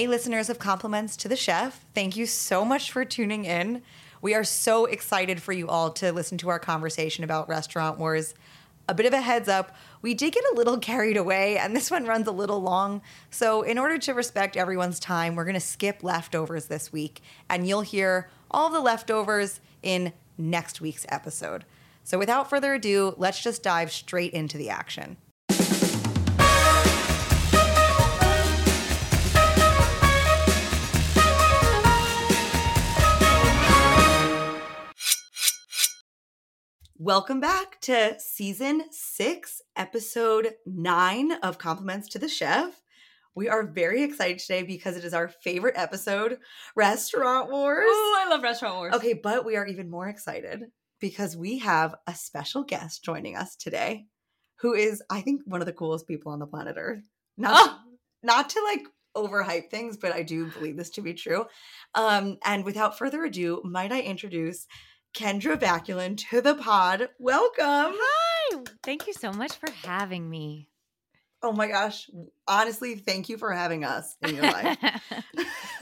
Hey, listeners of Compliments to the Chef. Thank you so much for tuning in. We are so excited for you all to listen to our conversation about restaurant wars. A bit of a heads up, we did get a little carried away, and this one runs a little long. So, in order to respect everyone's time, we're going to skip leftovers this week, and you'll hear all the leftovers in next week's episode. So, without further ado, let's just dive straight into the action. Welcome back to season six, episode nine of Compliments to the Chef. We are very excited today because it is our favorite episode, Restaurant Wars. Oh, I love Restaurant Wars. Okay, but we are even more excited because we have a special guest joining us today who is, I think, one of the coolest people on the planet Earth. Not, Oh. not to like overhype things, but I do believe this to be true. Um, and without further ado, might I introduce Kendra Vaculin to the pod. Welcome. Hi. Thank you so much for having me. Oh my gosh. Honestly, thank you for having us in your life.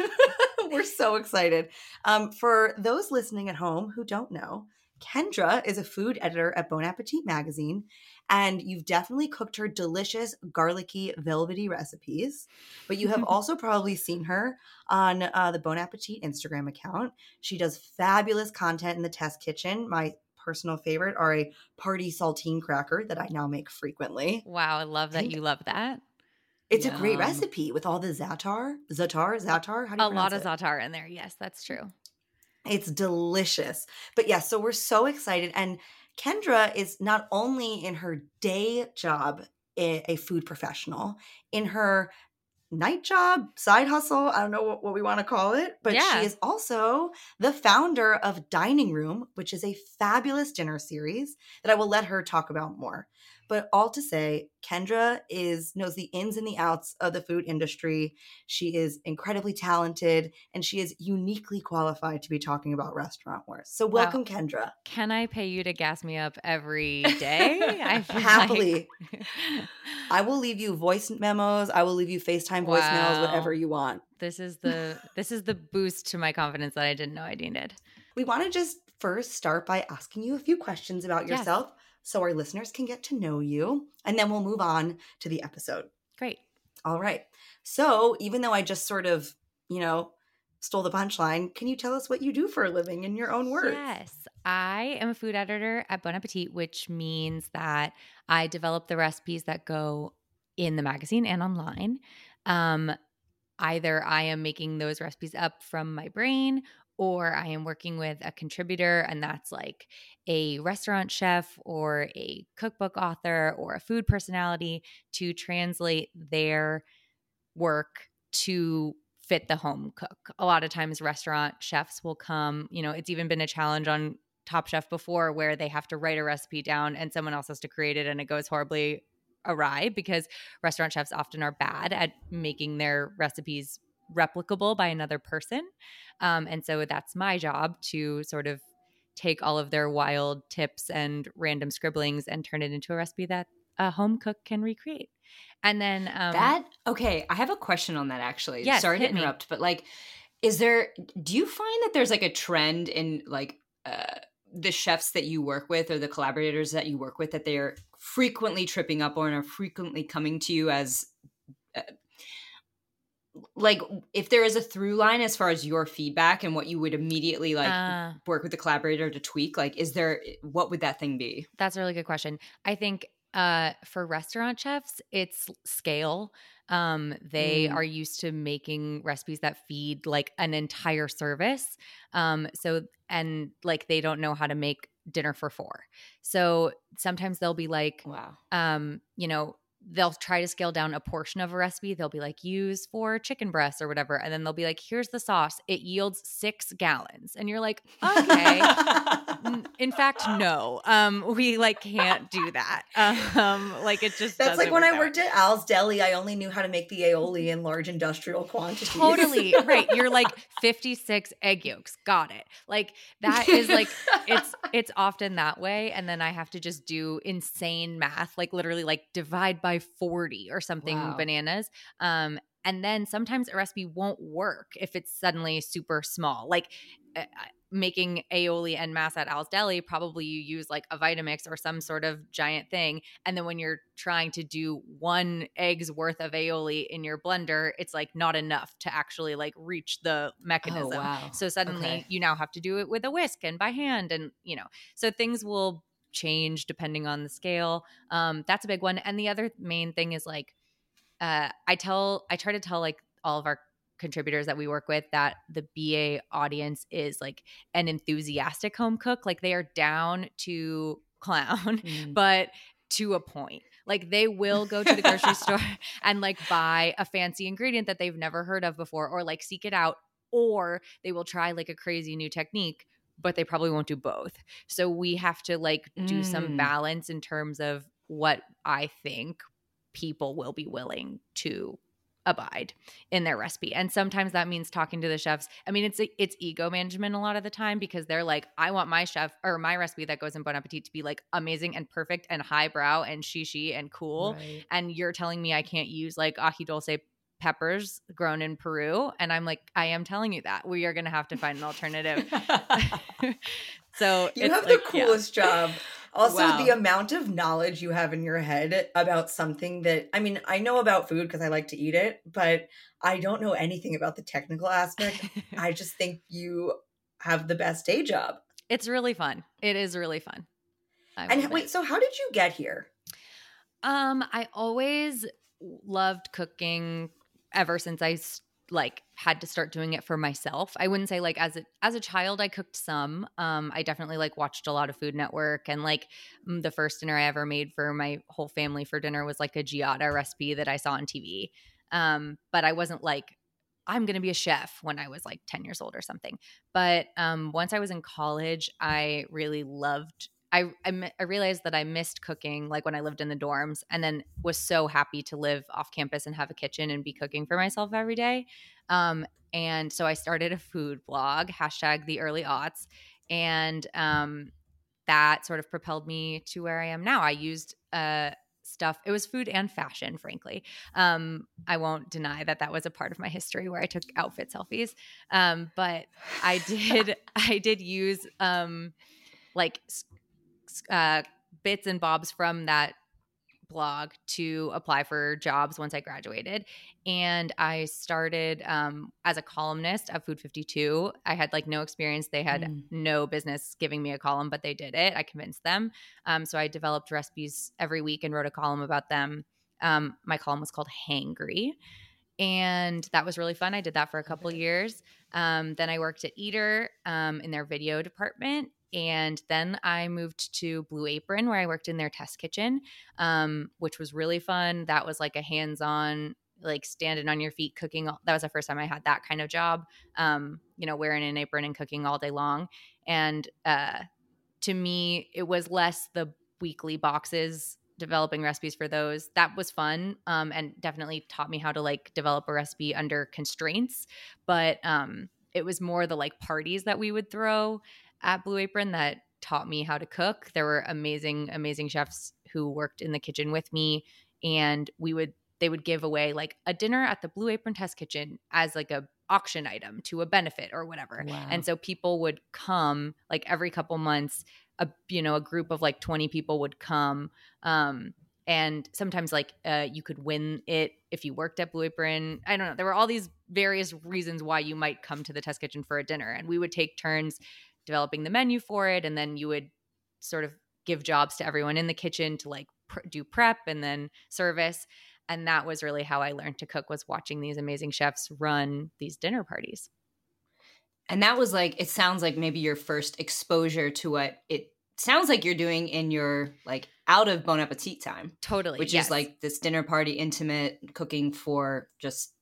We're so excited. Um, for those listening at home who don't know, Kendra is a food editor at Bon Appetit magazine, and you've definitely cooked her delicious, garlicky, velvety recipes. But you have also probably seen her on uh, the Bon Appetit Instagram account. She does fabulous content in the test kitchen. My personal favorite are a party saltine cracker that I now make frequently. wow, I love that Thank- you love that. It's a great recipe with all the za'atar, za'atar, za'atar. How do you A lot of it? za'atar in there. Yes, that's true. It's delicious. But yeah, so we're so excited. And Kendra is not only in her day job a, a food professional, in her night job, side hustle, I don't know what, what we want to call it, but Yeah. she is also the founder of Dining Room, which is a fabulous dinner series that I will let her talk about more. But all to say, Kendra is knows the ins and the outs of the food industry. She is incredibly talented and she is uniquely qualified to be talking about restaurant wars. So Wow. welcome, Kendra. Can I pay you to gas me up every day? I Happily. like- I will leave you voice memos. I will leave you FaceTime voicemails, Wow. whatever you want. this is the this is the boost to my confidence that I didn't know I needed. We want to just first start by asking you a few questions about Yes. So our listeners can get to know you, and then we'll move on to the episode. Great. All right. So, even though I just sort of, you know, stole the punchline, can you tell us what you do for a living in your own words? Yes. I am a food editor at Bon Appetit, which means that I develop the recipes that go in the magazine and online. Um, either I am making those recipes up from my brain or I am working with a contributor, and that's like a restaurant chef or a cookbook author or a food personality to translate their work to fit the home cook. A lot of times, restaurant chefs will come, you know, it's even been a challenge on Top Chef before where they have to write a recipe down and someone else has to create it and it goes horribly awry because restaurant chefs often are bad at making their recipes replicable by another person. Um, and so that's my job to sort of take all of their wild tips and random scribblings and turn it into a recipe that a home cook can recreate. And then um, that okay. I have a question on that actually. Yes, Sorry to hit me. interrupt, but like, is there? Do you find that there's like a trend in like uh, the chefs that you work with or the collaborators that you work with that they are frequently tripping up on or frequently coming to you as uh, like if there is a through line as far as your feedback and what you would immediately like uh, work with the collaborator to tweak like is there what would that thing be That's a really good question. I think uh, for restaurant chefs, it's scale. Um, they Mm. are used to making recipes that feed like an entire service. Um, so and like they don't know how to make dinner for four. So sometimes they'll be like, wow um, you know, they'll try to scale down a portion of a recipe. They'll be like, use for chicken breasts or whatever. And then they'll be like, here's the sauce. It yields six gallons. And you're like, okay. In fact no um we like can't do that um like it just That's like when I out. worked at Al's Deli, I only knew how to make the aioli in large industrial quantities. totally right you're like 56 egg yolks got it like that is like it's it's often that way and then i have to just do insane math like literally like divide by 40 or something Wow. bananas um and then sometimes a recipe won't work if it's suddenly super small. Like uh, making aioli and mass at Al's Deli, probably you use like a Vitamix or some sort of giant thing. And then when you're trying to do one egg's worth of aioli in your blender, it's like not enough to actually like reach the mechanism. Oh, wow. So suddenly Okay. you now have to do it with a whisk and by hand. And, you know, so things will change depending on the scale. Um, that's a big one. And the other main thing is like, uh, I tell, I try to tell like all of our contributors that we work with that the BA audience is like an enthusiastic home cook. Like they are down to clown, Mm. but to a point. Like they will go to the grocery store and like buy a fancy ingredient that they've never heard of before or like seek it out or they will try like a crazy new technique but they probably won't do both. So we have to like do some Mm. balance in terms of what I think people will be willing to abide in their recipe. And sometimes that means talking to the chefs. I mean, it's it's ego management a lot of the time because they're like, I want my chef or my recipe that goes in Bon Appetit to be like amazing and perfect and highbrow and shishi and cool. Right. And you're telling me I can't use like ají dulce peppers grown in Peru. And I'm like, I am telling you that. We are gonna have to find an alternative. so You have like, the yeah. coolest job. Also, Wow. the amount of knowledge you have in your head about something that I mean, I know about food because I like to eat it, but I don't know anything about the technical aspect. I just think you have the best day job. it's really fun. It is really fun. I And wait, so how did you get here? Um, I always loved cooking ever since I like had to start doing it for myself. I wouldn't say like as a as a child I cooked some. Um, I definitely like watched a lot of Food Network and like the first dinner I ever made for my whole family for dinner was like a giada recipe that I saw on TV. Um, but I wasn't like I'm going to be a chef when I was like 10 years old or something. But um, once I was in college, I really loved. I, I I realized that I missed cooking like when I lived in the dorms, and then was so happy to live off campus and have a kitchen and be cooking for myself every day. Um, and so I started a food blog, hashtag the early aughts, and um, that sort of propelled me to where I am now. I used uh, stuff. It was food and fashion, frankly. Um, I won't deny that that was a part of my history where I took outfit selfies. Um, but I did, I did use um, like uh, bits and bobs from that blog to apply for jobs once I graduated. And I started um, as a columnist of Food 52. I had like no experience. They had Mm. no business giving me a column, but they did it. I convinced them. Um, so I developed recipes every week and wrote a column about them. Um, my column was called Hangry. And that was really fun. I did that for a couple years. Um, then I worked at Eater um, in their video department. And then I moved to Blue Apron, where I worked in their test kitchen, um, which was really fun. That was like a hands on, like standing on your feet cooking. That was the first time I had that kind of job, um, you know, wearing an apron and cooking all day long. And uh, to me, it was less the weekly boxes developing recipes for those that was fun um, and definitely taught me how to like develop a recipe under constraints but um, it was more the like parties that we would throw at blue apron that taught me how to cook. There were amazing amazing chefs who worked in the kitchen with me and we would they would give away like a dinner at the blue apron test kitchen as like a auction item to a benefit or whatever. Wow. and so people would come like every couple months a you know a group of like 20 people would come um and sometimes like uh you could win it if you worked at blue apron. I don't know. There were all these various reasons why you might come to the test kitchen for a dinner and we would take turns developing the menu for it and then you would sort of give jobs to everyone in the kitchen to like pr- do prep and then service and that was really how i learned to cook was watching these amazing chefs run these dinner parties. And that was like it sounds like maybe your first exposure to what it sounds like you're doing in your like out of Bon Appetit time, totally which yes. is like this dinner party intimate cooking for just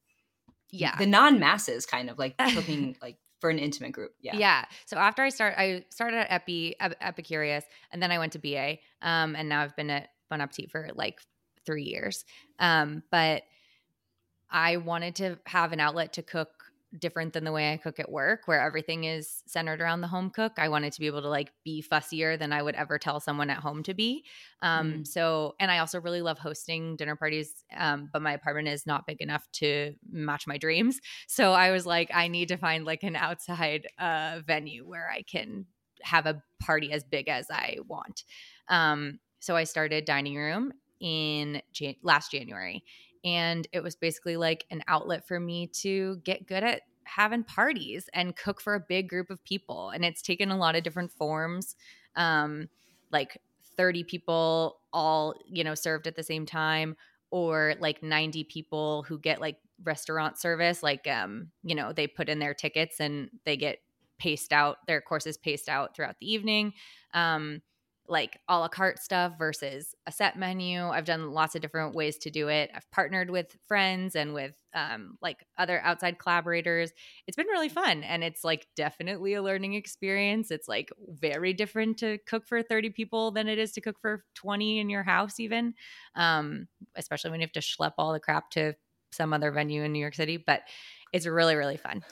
yeah. the non-masses kind of like cooking like for an intimate group. Yeah. Yeah. So after I start, I started at Epi, Epicurious, and then I went to BA, um, and now I've been at Bon Appetit for like three years. Um, but I wanted to have an outlet to cook different than the way I cook at work, where everything is centered around the home cook. I wanted to be able to like be fussier than I would ever tell someone at home to be. Um, Mm. So, and I also really love hosting dinner parties, um, but my apartment is not big enough to match my dreams. So I was like, I need to find like an outside uh, venue where I can have a party as big as I want. Um, so I started dining room in Jan- last January, and it was basically like an outlet for me to get good at having parties and cook for a big group of people. And it's taken a lot of different forms, um, like 30 people all you know served at the same time or like 90 people who get like restaurant service like um you know they put in their tickets and they get paced out their courses paced out throughout the evening um like a la carte stuff versus a set menu. I've done lots of different ways to do it. I've partnered with friends and with um, like other outside collaborators. It's been really fun and it's like definitely a learning experience. It's like very different to cook for 30 people than it is to cook for 20 in your house even um, especially when you have to schlep all the crap to some other venue in new york city but it's really really fun.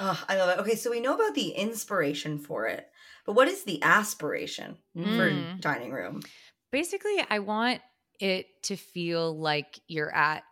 Oh, I love it. Okay, so we know about the inspiration for it, but what is the aspiration for Mm. dining room? basically i want it to feel like you're at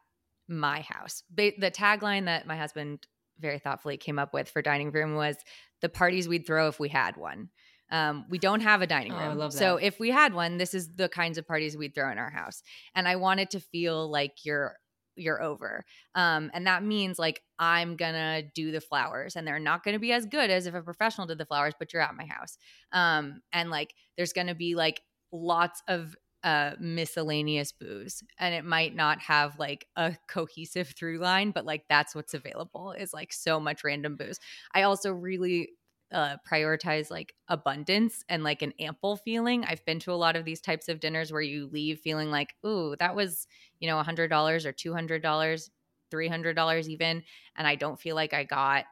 my house. Ba- the tagline that my husband very thoughtfully came up with for dining room was the parties we'd throw if we had one. Um, we don't have a dining Oh, room. I love so if we had one this is the kinds of parties we'd throw in our house. And i want it to feel like you're you're over. Um, and that means like i'm gonna do the flowers and they're not gonna be as good as if a professional did the flowers but you're at my house. Um, and like there's gonna be like lots of uh, miscellaneous booze and it might not have like a cohesive through line but like that's what's available is like so much random booze. I also really uh, prioritize like abundance and like an ample feeling i've been to a lot of these types of dinners where you leave feeling like ooh that was you know $100 or $200 $300 even and i don't feel like i got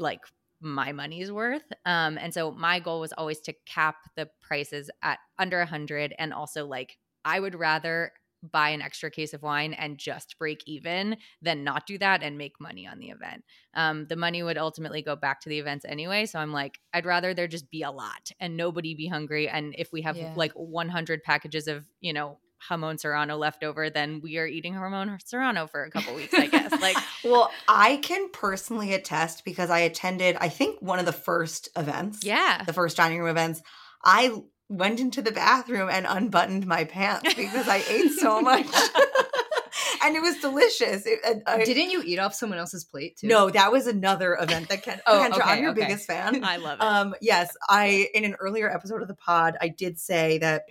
like my money's worth. Um, and so my goal was always to cap the prices at under a hundred, and also like I would rather buy an extra case of wine and just break even than not do that and make money on the event. Um, the money would ultimately go back to the events anyway. So I'm like, I'd rather there just be a lot and nobody be hungry. And if we have Yeah. like 100 packages of, you know, jamon serrano left over, then we are eating jamon serrano for a couple weeks, I guess. Like, Well, I can personally attest because I attended, I think, one of the first events. yeah. The first dining room events. I went into the bathroom and unbuttoned my pants because I ate so much. and it was delicious. It, I- Didn't you eat off someone else's plate too? no, that was another event that Ken, Oh, Kendra, I'm your okay. biggest fan. I love it. Um, yes, I in an earlier episode of the pod, I did say that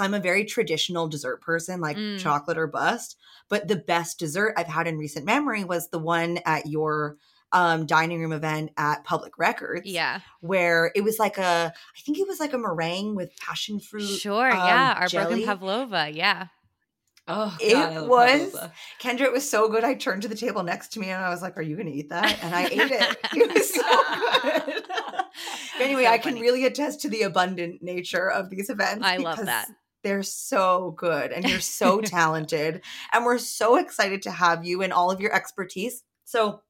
I'm a very traditional dessert person, like Mm. chocolate or bust. But the best dessert I've had in recent memory was the one at your um, dining room event at Public Records. yeah. where it was like a, I think it was like a meringue with passion fruit. Sure, um, yeah. Our jelly. broken pavlova, yeah. Oh, It God, I love was- pavlova. Kendra, it was so good. I turned to the table next to me and I was like, "Are you going to eat that?" And I ate it. It was so good. anyway, So I can really attest to the abundant nature of these events. I love that. They're so good and you're so talented. And we're so excited to have you and all of your expertise. So,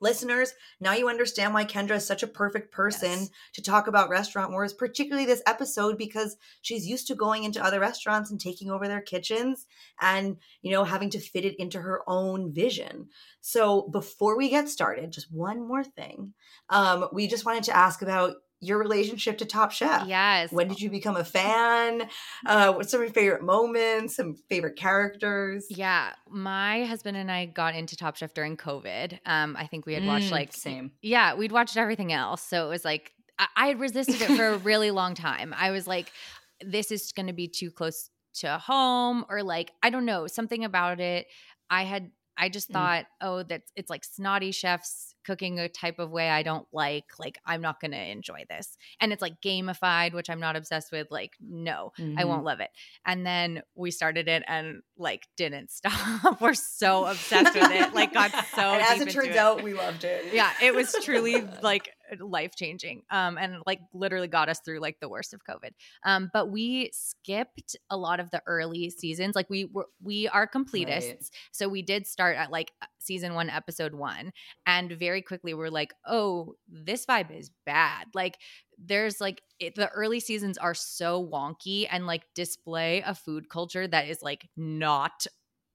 listeners, now you understand why Kendra is such a perfect person Yes. to talk about restaurant wars, particularly this episode, because she's used to going into other restaurants and taking over their kitchens and, you know, having to fit it into her own vision. So before we get started, just one more thing. Um, we just wanted to ask about your relationship to Top Chef. Yes. When did you become a fan? Uh, what's some of your favorite moments? Some favorite characters? Yeah, my husband and I got into Top Chef during COVID. Um, I think we had watched Mm, like same. Yeah, we'd watched everything else, so it was like I, I had resisted it for a really long time. I was like, this is going to be too close to home, or like I don't know something about it. I had I just Mm. thought, oh, that's it's like snotty chefs cooking a type of way I don't like. Like I'm not going to enjoy this, and it's like gamified, which I'm not obsessed with. Like no, I Mhm. won't love it. And then we started it and like didn't stop. We're so obsessed with it. Like got so as it turns it. out, we loved it. Yeah, it was truly like life changing um and like literally got us through like the worst of covid um but we skipped a lot of the early seasons like we were we are completists right. so we did start at like season 1 episode 1 and very quickly we're like oh this vibe is bad like there's like it, the early seasons are so wonky and like display a food culture that is like not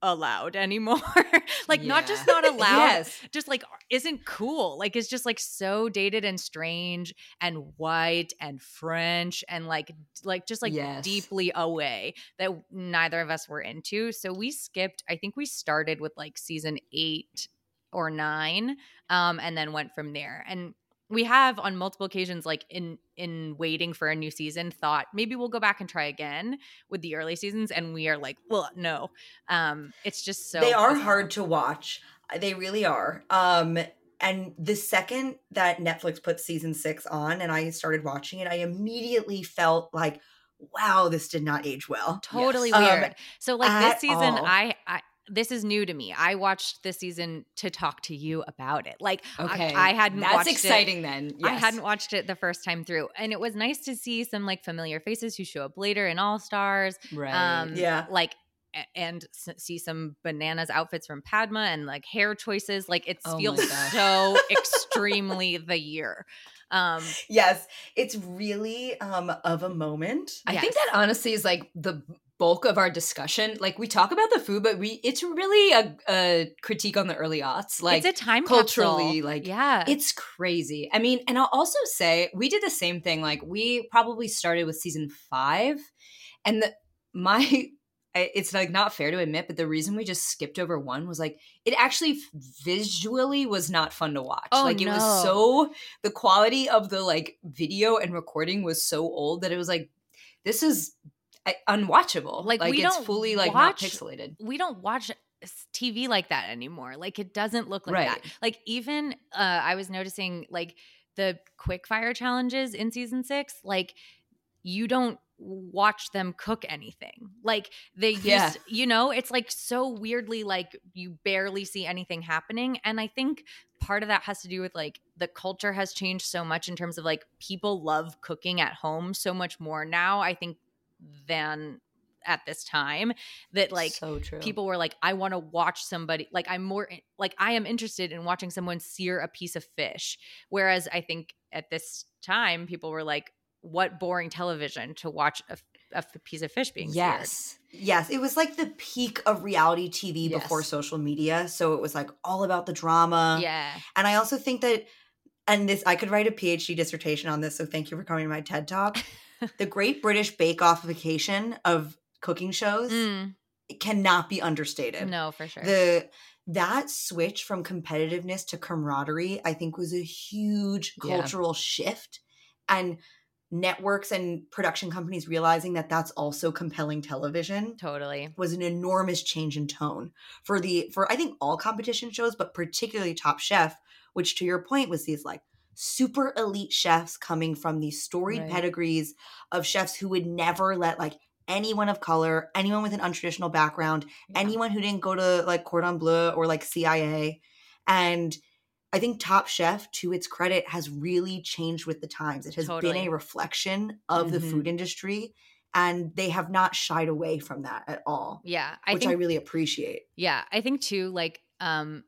allowed anymore. like yeah. not just not allowed, yes. just like isn't cool. Like it's just like so dated and strange and white and French and like like just like yes. deeply away that neither of us were into. So we skipped. I think we started with like season 8 or 9 um and then went from there. And we have on multiple occasions like in in waiting for a new season thought maybe we'll go back and try again with the early seasons and we are like well no. Um it's just so they are hard to watch. They really are. Um and the second that netflix put season six on and i started watching it i immediately felt like wow this did not age well. Totally yes. weird. Um, so like this season I, I this is new to me. I watched this season to talk to you about it. Like, okay, I, I hadn't. That's exciting. It. Then yes. I hadn't watched it the first time through, and it was nice to see some like familiar faces who show up later in All Stars. Right. Um, yeah. Like and see some bananas outfits from Padma and like hair choices. Like it oh feels so extremely the year. Um, yes, it's really um, of a moment. I yes. think that honestly is like the bulk of our discussion. Like we talk about the food, but we it's really a, a critique on the early aughts. Like it's a time culturally, capsule. like yeah, it's crazy. I mean, and I'll also say we did the same thing. Like we probably started with season five, and the my it's like not fair to admit, but the reason we just skipped over one was like it actually visually was not fun to watch. Oh, like it no. was so the quality of the like video and recording was so old that it was like this is unwatchable. Like, like we it's don't fully like watch, not pixelated. We don't watch TV like that anymore. Like it doesn't look like right. that. Like even uh I was noticing like the quick fire challenges in season 6, like you don't watch them cook anything. Like they yeah. used, you know, it's like so weirdly like you barely see anything happening and I think part of that has to do with like the culture has changed so much in terms of like people love cooking at home so much more now. I think than at this time that like so people were like i want to watch somebody like i'm more eh, like i am interested in watching someone sear a piece of fish. Whereas i think at this time people were like what boring television to watch a, a piece of fish being yes seared. yes. It was like the peak of reality tv yes. before social media. So it was like all about the drama. Yeah. And i also think that and this i could write a phd dissertation on this so thank you for coming to my ted talk the Great British Bake Offification of cooking shows mm. cannot be understated. No, for sure. The that switch from competitiveness to camaraderie, I think, was a huge cultural yeah. shift, and networks and production companies realizing that that's also compelling television totally was an enormous change in tone for the for i think all competition shows but particularly top chef which to your point was these like super elite chefs coming from these storied right. pedigrees of chefs who would never let like anyone of color, anyone with an untraditional background, yeah. anyone who didn't go to like Cordon Bleu or like CIA. And I think Top Chef, to its credit, has really changed with the times. It has totally. been a reflection of mm-hmm. the food industry. And they have not shied away from that at all. Yeah. I which think, I really appreciate. Yeah. I think too, like, um,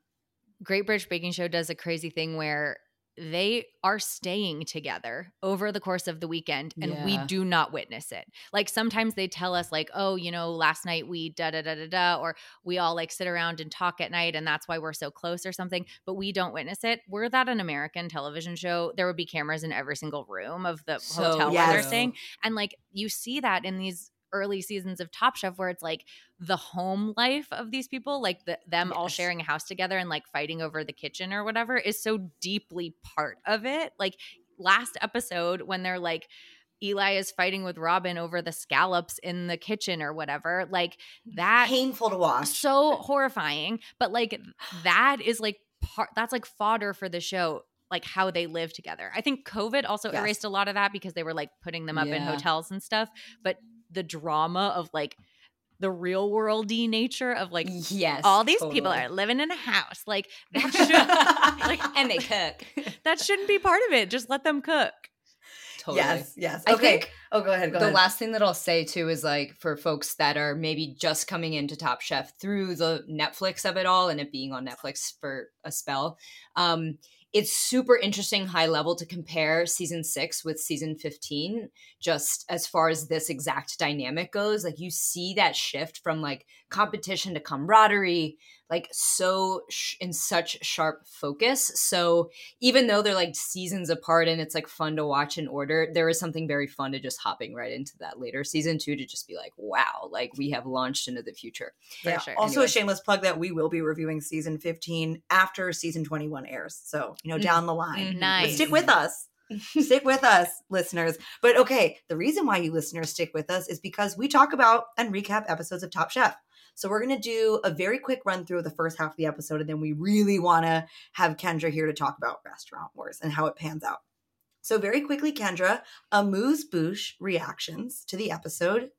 Great British Baking Show does a crazy thing where they are staying together over the course of the weekend and yeah. we do not witness it. Like sometimes they tell us like, "Oh, you know, last night we da da da da da," or we all like sit around and talk at night and that's why we're so close or something, but we don't witness it. Were that an American television show, there would be cameras in every single room of the so, hotel yes. where they're staying. And like you see that in these early seasons of Top Chef where it's like the home life of these people, like the, them yes. all sharing a house together and like fighting over the kitchen or whatever, is so deeply part of it. Like last episode when they're like, Eli is fighting with Robin over the scallops in the kitchen or whatever. Like that painful to watch. So horrifying. But like that is like part that's like fodder for the show like how they live together. I think COVID also yes. erased a lot of that because they were like putting them up yeah. in hotels and stuff. But the drama of like the real worldy nature of like yes, all these people are living in a house. Like that should like and they cook. that shouldn't be part of it. Just let them cook. Totally. Yes, yes. I Okay. think oh, go ahead. Go the ahead. last thing that I'll say too is like for folks that are maybe just coming into Top Chef through the Netflix of it all and it being on Netflix for a spell, um, it's super interesting high level to compare season six with season 15 just as far as this exact dynamic goes like you see that shift from like competition to camaraderie like so sh- in such sharp focus so even though they're like seasons apart and it's like fun to watch in order there is something very fun to just hopping right into that later season two to just be like wow like we have launched into the future Yeah. sure. Also, Anyway. a shameless plug that we will be reviewing season 15 after season 21 airs. So, you know, down the line. Mhm. But stick with us. stick with us, listeners. But okay, the reason why you listeners stick with us is because we talk about and recap episodes of Top Chef. So we're going to do a very quick run through of the first half of the episode, and then we really want to have Kendra here to talk about Restaurant Wars and how it pans out. So very quickly, Kendra, amuse bouche reactions to the episode.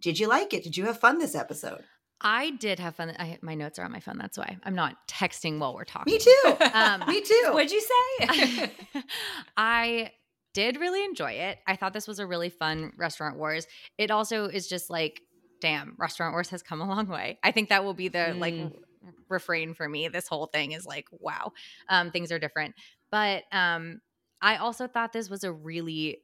Did you like it? Did you have fun this episode? I did have fun. I, my notes are on my phone. That's why I'm not texting while we're talking. Me too. Um, Me too. what'd you say I did really enjoy it. I thought this was a really fun restaurant wars. It also is just like, damn, restaurant wars has come a long way. I think that will be the like Mm. r- refrain for me. This whole thing is like, wow, um, things are different. But um, I also thought this was a really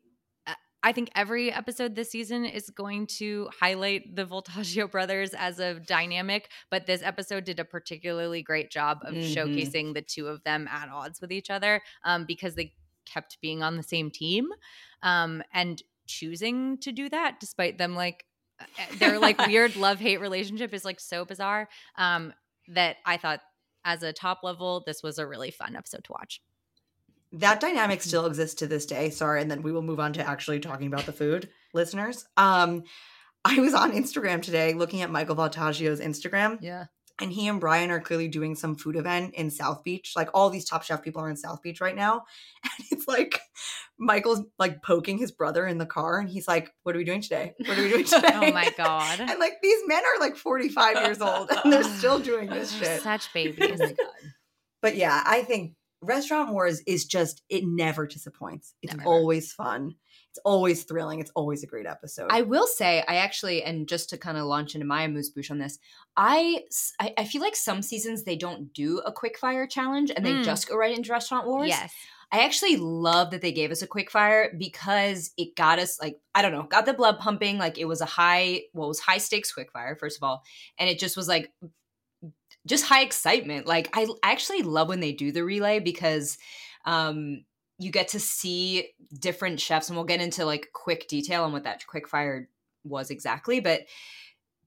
I think every episode this season is going to highlight the Voltaggio brothers as a dynamic, but this episode did a particularly great job of Mhm. showcasing the two of them at odds with each other um, because they kept being on the same team um, and choosing to do that despite them like uh, their like weird love hate relationship is like so bizarre um, that I thought as a top level this was a really fun episode to watch. That dynamic still exists to this day. Sorry and then we will move on to actually talking about the food listeners. Um i was on instagram today looking at michael voltaggio's instagram yeah. and he and brian are clearly doing some food event in south beach. Like all these top chef people are in south beach right now. And it's like michael's like poking his brother in the car and he's like what are we doing today? What are we doing today Oh my god. and like these men are like 45 years old and they're still doing this shit. Such oh babies. my god. But yeah, I think Restaurant Wars is just it never disappoints. It's Never. always fun. It's always thrilling. It's always a great episode. I will say, I actually, and just to kind of launch into my amuse bouche on this, I—I feel like some seasons they don't do a quick fire challenge and they Mm. just go right into restaurant wars. Yes. I actually love that they gave us a quick fire because it got us like I don't know, got the blood pumping. Like it was a high, well, was high stakes quick fire first of all, and it just was like just high excitement. Like I actually love when they do the relay because um you get to see different chefs, and we'll get into like quick detail on what that quick fire was exactly, but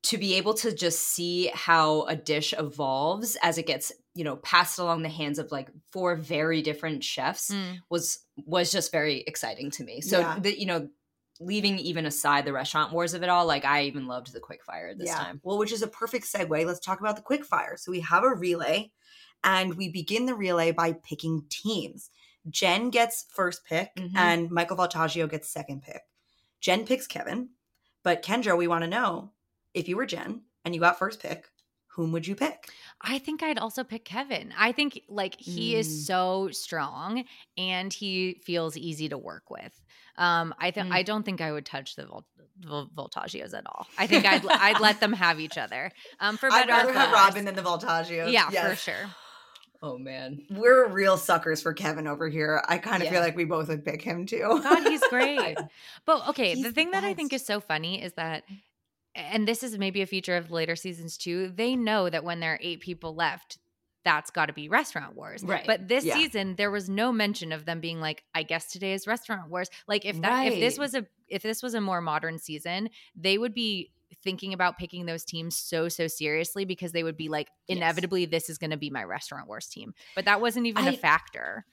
to be able to just see how a dish evolves as it gets you know passed along the hands of like four very different chefs Mm. was was just very exciting to me so Yeah. the, you know leaving even aside the restaurant wars of it all like i even loved the quick fire this time Well, which is a perfect segue. Let's talk about the quick fire. So we have a relay and we begin the relay by picking teams. Jen gets first pick Mhm. and Michael Voltaggio gets second pick. Jen picks Kevin, but Kendra, we want to know if you were Jen and you got first pick, whom would you pick? I think I'd also pick Kevin. I think like he Mm. is so strong and he feels easy to work with. Um, I think Mm. I don't think I would touch the Vol- Vol- Voltaggios at all. I think I'd I'd let them have each other. Um, for I'd better rather have. Robin than the Voltaggios. Yeah, for sure. oh man We're real suckers for Kevin over here. I kind of Yeah. feel like we both would pick him too. God, he's great. But okay, He's the the thing that I think is so funny is that, and this is maybe a feature of later seasons too, they know that when there are eight people left, that's got to be restaurant wars. Right. But this Yeah. season, there was no mention of them being like, I guess today is restaurant wars. Like if that, if this was a, if this was a more modern season, they would be thinking about picking those teams so so seriously because they would be like Yes. inevitably this is going to be my restaurant wars team but that wasn't even a I- factor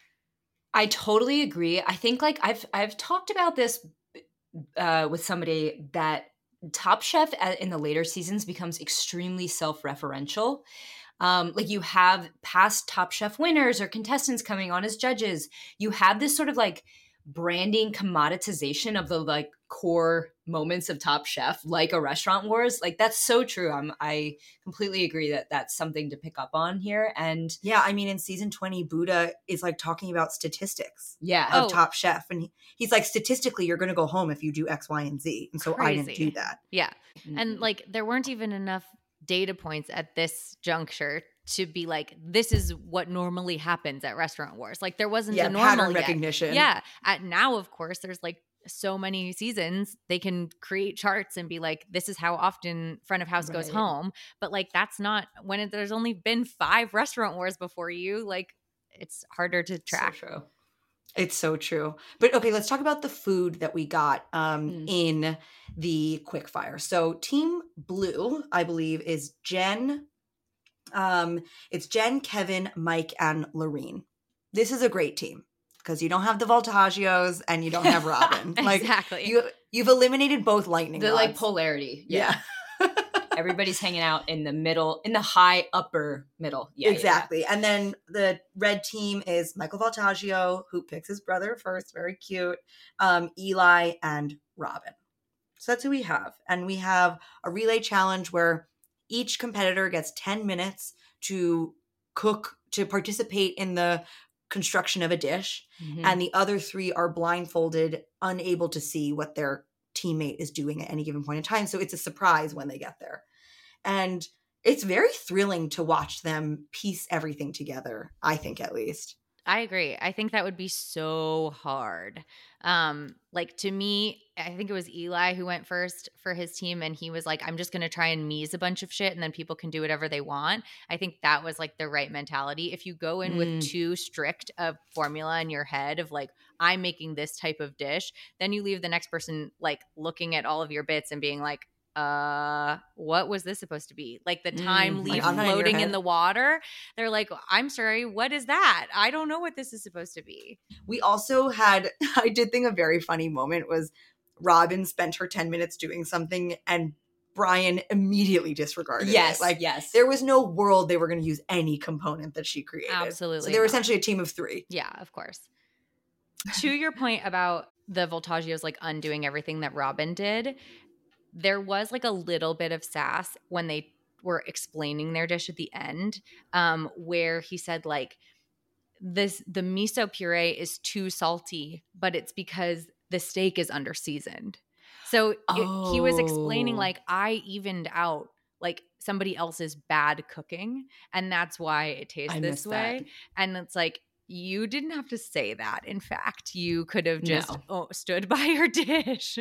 I totally agree. I think like I've I've talked about this uh, with somebody that Top Chef in the later seasons becomes extremely self-referential. Um, like you have past Top Chef winners or contestants coming on as judges. You have this sort of like branding commoditization of the like core moments of Top Chef, like a restaurant wars. Like that's so true. I'm I completely agree that that's something to pick up on here. And Yeah, I mean, in season 20, Buddha is like talking about statistics yeah, of Oh. Top Chef. And he, he's like, statistically, you're going to go home if you do X, Y, and Z. And so I didn't do that. Yeah. Mm-hmm. And like there weren't even enough data points at this juncture to be like this is what normally happens at restaurant wars. Like there wasn't Yeah, a normal pattern yet. recognition. Yeah. At now of course there's like so many seasons they can create charts and be like this is how often front of house goes home but like that's not when it, there's only been 5 restaurant wars before you like it's harder to So track. true. It's so true. But okay, let's talk about the food that we got um, Mm. in the quickfire. So Team Blue, I believe, is Jen. Um, it's Jen, Kevin, Mike, and Laurine. This is a great team because you don't have the Voltaggios and you don't have Robin. like exactly. you, you've eliminated both lightning. The like polarity. Yeah. yeah. Everybody's hanging out in the middle, in the high upper middle. Yeah. yeah, yeah. exactly. And then the red team is Michael Voltaggio, who picks his brother first, very cute, um, Eli, and Robin. So that's who we have. And we have a relay challenge where each competitor gets 10 minutes to cook, to participate in the construction of a dish. Mhm. And the other three are blindfolded, unable to see what their teammate is doing at any given point in time. So it's a surprise when they get there. And it's very thrilling to watch them piece everything together, I think at least. I agree. I think that would be so hard. Um, like to me, I think it was Eli who went first for his team, and he was like, I'm just gonna try and mise a bunch of shit and then people can do whatever they want. I think that was like the right mentality. If you go in with Mm. too strict a formula in your head of like, I'm making this type of dish, then you leave the next person like looking at all of your bits and being like, uh, what was this supposed to be? Like the time Mm, leaf like, I'm not in your floating in the water. They're like, I'm sorry, what is that? I don't know what this is supposed to be. We also had, I did think a very funny moment was Robin spent her 10 minutes doing something and Brian immediately disregarded Yes. it. Like, yes. there was no world they were going to use any component that she created. So Absolutely they were not. essentially a team of three. Yeah, of course. to your point about the Voltaggios like undoing everything that Robin did, there was like a little bit of sass when they were explaining their dish at the end, um, where he said like this the miso puree is too salty, but it's because the steak is under seasoned. So it- he was explaining Oh. like I evened out like somebody else's bad cooking, and that's why it tastes I this way. that. And it's like, you didn't have to say that. In fact, you could have just No. oh, stood by your dish.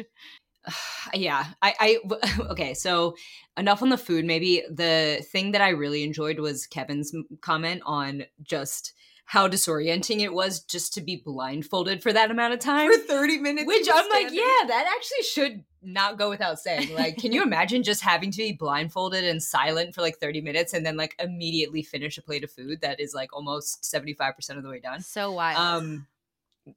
yeah I, I okay so enough on the food maybe the thing that i really enjoyed was kevin's comment on just how disorienting it was just to be blindfolded for that amount of time For 30 minutes. which i'm like yeah that actually should not go without saying like can you imagine just having to be blindfolded and silent for like 30 minutes and then like immediately finish a plate of food that is like almost 75% of the way done So wild. um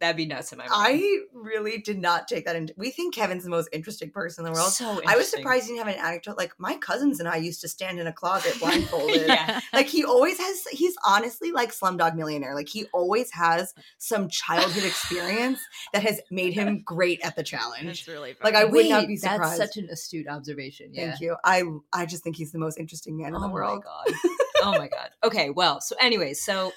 that'd be nuts in my mind I really did not take that into. We think Kevin's the most interesting person in the world. so I was surprised you didn't have an anecdote. Like my cousins and I used to stand in a closet blindfolded. Yeah. Like he always has. He's honestly like Slumdog Millionaire. Like he always has some childhood experience that has made him great at the challenge. That's really Like. I would not be surprised. That's such an astute observation. Yeah. Thank you. I I just think he's the most interesting man in the world. oh my god. oh my god. Okay. Well. So, anyways, so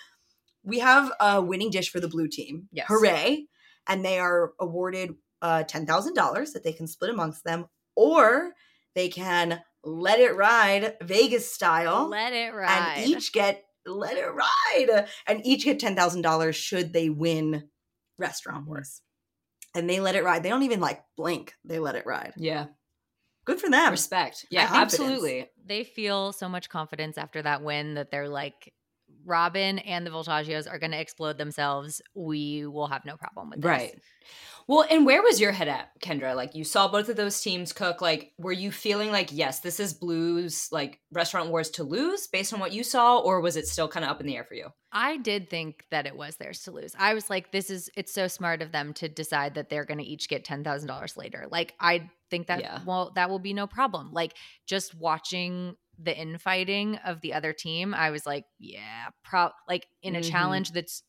We have a winning dish for the blue team. Yes. Hooray! And they are awarded uh, ten thousand dollars that they can split amongst them, or they can let it ride Vegas style. Let it ride. and each get let it ride and each get $10,000 should they win restaurant wars. And they let it ride. They don't even like blink. They let it ride. yeah, Good for them. respect. Yeah, absolutely. they feel so much confidence after that win that they're like, Robin and the Voltaggios are going to explode themselves. We will have no problem with this. Right. Well, and where was your head at, Kendra? Like you saw both of those teams cook. Like, were you feeling like, yes, this is Blues like restaurant wars to lose based on what you saw, or was it still kind of up in the air for you? I did think that it was theirs to lose. I was like, this is, it's so smart of them to decide that they're going to each get $10,000 later. Like, I think that, Yeah. well, that will be no problem. Like, just watching the infighting of the other team, I was like, yeah, pro, like in a Mhm. challenge that's,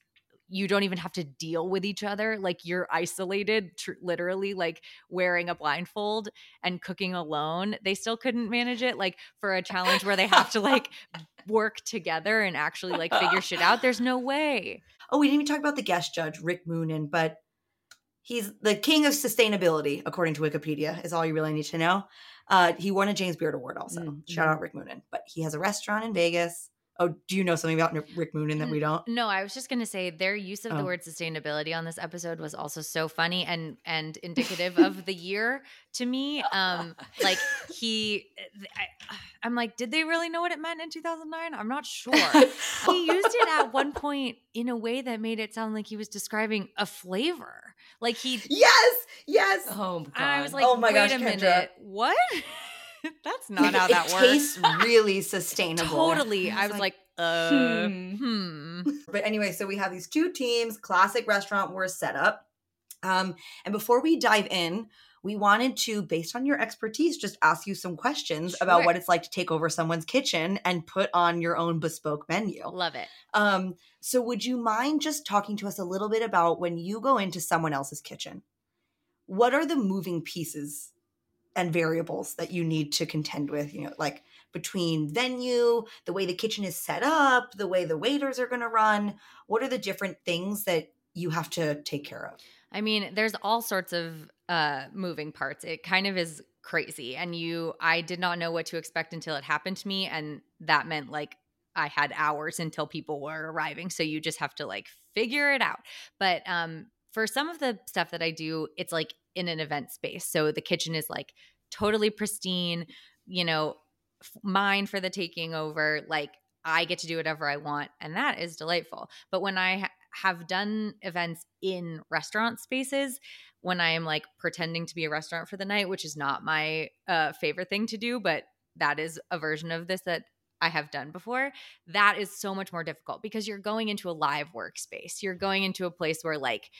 you don't even have to deal with each other. Like you're isolated, tr- literally, like wearing a blindfold and cooking alone. They still couldn't manage it. Like for a challenge where they have to like work together and actually like figure shit out. There's no way. Oh, we didn't even talk about the guest judge, Rick Moonen, but he's the king of sustainability, according to Wikipedia, is all you really need to know. Uh, he won a James Beard Award also. Mm, Shout out Rick Moonen. But he has a restaurant in Vegas. Oh, do you know something about Rick Moonen that we don't? No, I was just going to say their use of the Oh. word sustainability on this episode was also so funny and and indicative of the year to me. Um like he I, I'm like did they really know what it meant in 2009? I'm not sure. he used it at one point in a way that made it sound like he was describing a flavor. Like he yes, yes. Oh god. and I was like, Oh my wait gosh, a Kendra. minute, what? That's not how that it works. tastes really sustainable. Totally. And I was like, uh, hmm. hmm. But anyway, so we have these two teams, classic restaurant wars set up. Um, and before we dive in, we wanted to, based on your expertise, just ask you some questions about what it's like to take over someone's kitchen and put on your own bespoke menu. Love it. Um, so would you mind just talking to us a little bit about when you go into someone else's kitchen? What are the moving pieces and variables that you need to contend with, you know, like between venue, the way the kitchen is set up, the way the waiters are going to run? What are the different things that you have to take care of? I mean, there's all sorts of uh moving parts. It kind of is crazy. And you I did not know what to expect until it happened to me and that meant like I had hours until people were arriving. So you just have to like figure it out. But um for some of the stuff that I do, it's like in an event space. So the kitchen is like totally pristine, you know, mine for the taking over. Like I get to do whatever I want, and that is delightful. But when I ha- have done events in restaurant spaces, when I am like pretending to be a restaurant for the night, which is not my uh, favorite thing to do, but that is a version of this that I have done before, that is so much more difficult because you're going into a live workspace. You're going into a place where like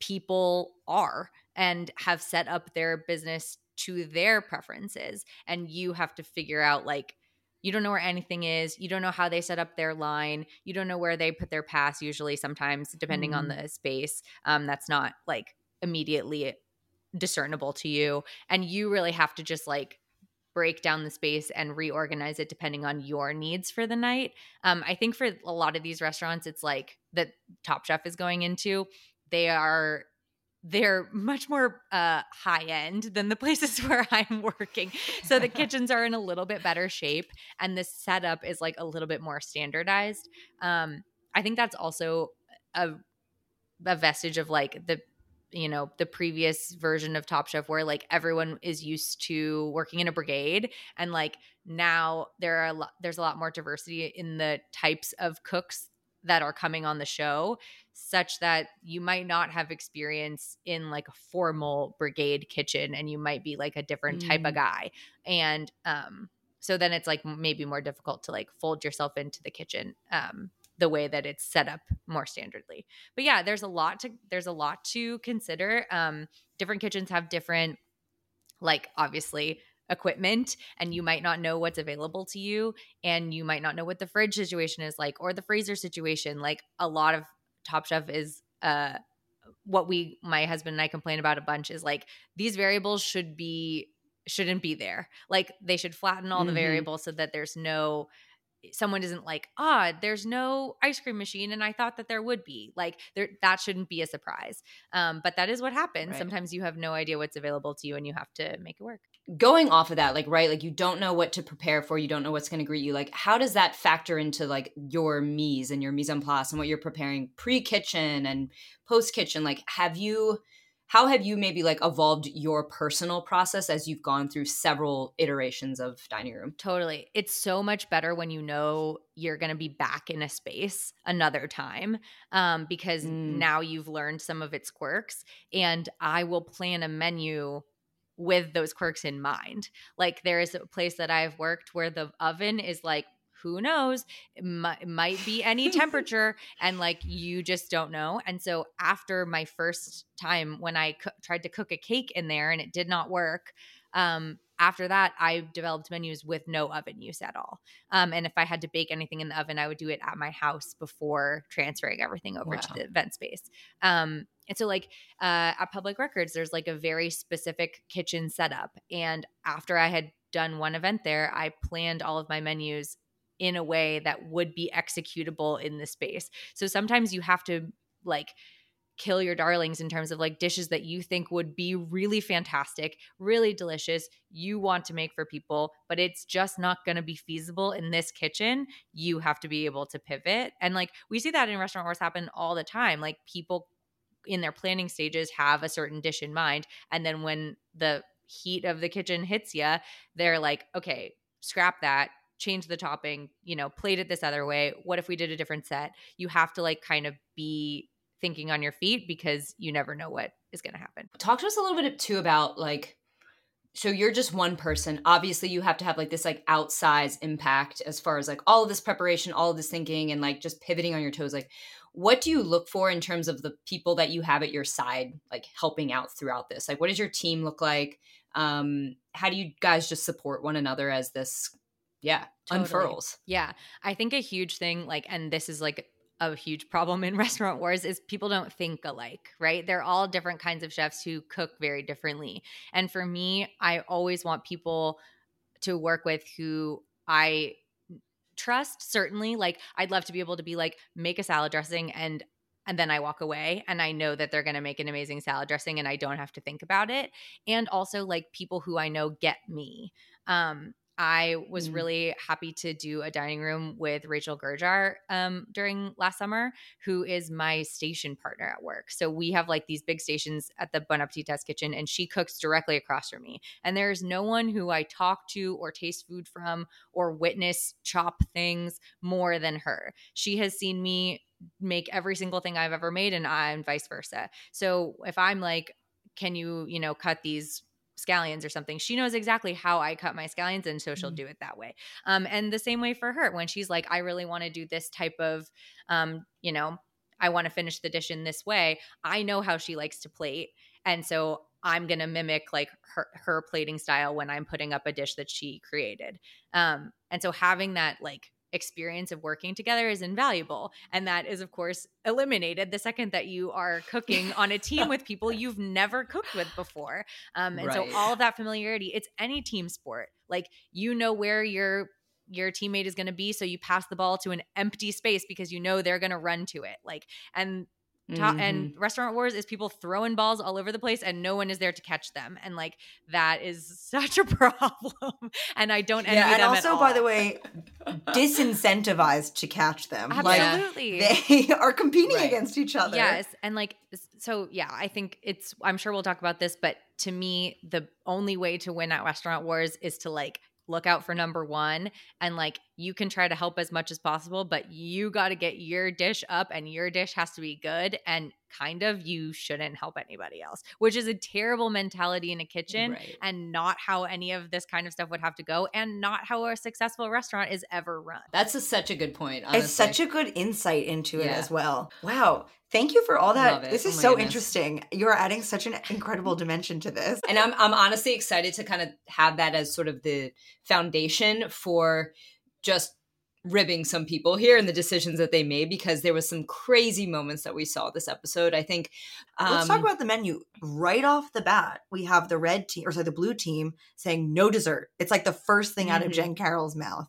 people are and have set up their business to their preferences and you have to figure out like you don't know where anything is you don't know how they set up their line you don't know where they put their pass usually sometimes depending on the space um, that's not like immediately discernible to you and you really have to just like break down the space and reorganize it depending on your needs for the night um, i think for a lot of these restaurants it's like that top chef is going into they are they're much more uh, high end than the places where I'm working. So the kitchens are in a little bit better shape and the setup is like a little bit more standardized. Um, I think that's also a, a vestige of like the you know the previous version of top chef where like everyone is used to working in a brigade and like now there are a lot there's a lot more diversity in the types of cooks that are coming on the show such that you might not have experience in like a formal brigade kitchen and you might be like a different type of Mm. guy. And um so then it's like maybe more difficult to like fold yourself into the kitchen um the way that it's set up more standardly. But yeah there's a lot to there's a lot to consider. Um different kitchens have different like obviously equipment and you might not know what's available to you and you might not know what the fridge situation is like or the freezer situation. Like a lot of top chef is uh what we my husband and I complain about a bunch is like these variables should be shouldn't be there. Like they should flatten all the Mhm. variables so that there's no someone isn't like ah there's no ice cream machine and i thought that there would be. Like there that shouldn't be a surprise. Um but that is what happens. Right. sometimes you have no idea what's available to you and you have to make it work going off of that like right like you don't know what to prepare for you don't know what's going to greet you like how does that factor into like your mise and your mise en place and what you're preparing pre-kitchen and post-kitchen like have you how have you maybe like evolved your personal process as you've gone through several iterations of dining room Totally. It's so much better when you know you're going to be back in a space another time um, because Mm. now you've learned some of its quirks. And I will plan a menu with those quirks in mind. Like there is a place that I've worked where the oven is like, who knows? It it might be any temperature, and like you just don't know. And so, after my first time when I coo- tried to cook a cake in there and it did not work, um, after that, I developed menus with no oven use at all. Um, and if I had to bake anything in the oven, I would do it at my house before transferring everything over Wow. to the event space. Um, and so, like uh, at Public Records, there's like a very specific kitchen setup. And after I had done one event there, I planned all of my menus in a way that would be executable in the space. So sometimes you have to like kill your darlings in terms of like dishes that you think would be really fantastic, really delicious, you want to make for people, but it's just not going to be feasible in this kitchen. You have to be able to pivot. And like we see that in restaurant wars happen all the time. Like people in their planning stages have a certain dish in mind and then when the heat of the kitchen hits you, they're like, "Okay, scrap that." change the topping, you know, plate it this other way. What if we did a different set? You have to like kind of be thinking on your feet because you never know what is going to happen. talk to us a little bit too about like so you're just one person obviously you have to have like this like outsized impact as far as like all of this preparation all of this thinking and like just pivoting on your toes like what do you look for in terms of the people that you have at your side like helping out throughout this like what does your team look like um how do you guys just support one another as this yeah Totally. unfurls Yeah. I think a huge thing, like, and this is like a huge problem in restaurant wars, is people don't think alike, right? They're all different kinds of chefs who cook very differently. And for me, I always want people to work with who I trust, certainly. Like, I'd love to be able to be like, make a salad dressing and and then I walk away and I know that they're going to make an amazing salad dressing and I don't have to think about it. And also like people who I know get me. Um, I was Mm. really happy to do a dining room with Rachel Gurjar um, during last summer, who is my station partner at work. So we have like these big stations at the Bon Appetit Test Kitchen, and she cooks directly across from me. And there's no one who I talk to or taste food from or witness chop things more than her. She has seen me make every single thing I've ever made, and I'm vice versa. So if I'm like, can you, you know, cut these scallions or something. She knows exactly how I cut my scallions, and so she'll Mhm. do it that way. Um, and the same way for her when she's like, I really want to do this type of, um, you know, I want to finish the dish in this way. I know how she likes to plate, and so I'm gonna mimic like her her plating style when I'm putting up a dish that she created. Um, and so having that like experience of working together is invaluable and that is of course eliminated the second that you are cooking on a team with people you've never cooked with before um, and Right. so all of that familiarity it's any team sport like you know where your your teammate is going to be so you pass the ball to an empty space because you know they're going to run to it like and Ta- Mhm. and restaurant wars is people throwing balls all over the place and no one is there to catch them and like that is such a problem and i don't envy yeah, and them at also, by the way, disincentivized to catch them. Like absolutely they are competing Right. against each other. Yes. And like, so yeah, I think it's, I'm sure we'll talk about this, but to me, the only way to win at Restaurant Wars is to like look out for number one. And like, you can try to help as much as possible, but you got to get your dish up and your dish has to be good. And kind of, you shouldn't help anybody else, which is a terrible mentality in a kitchen Right. and not how any of this kind of stuff would have to go and not how a successful restaurant is ever run. that's a, such a good point honestly. It's such a good insight into it as well. Wow. Thank you for all that. This Oh is my so goodness. interesting. You're adding such an incredible dimension to this. and I'm I'm honestly excited to kind of have that as sort of the foundation for just ribbing some people here and the decisions that they made because there was some crazy moments that we saw this episode. I think um, Let's talk about the menu right off the bat. We have the red team, or sorry, the blue team saying no dessert. It's like the first thing out of Mhm. Jen Carroll's mouth,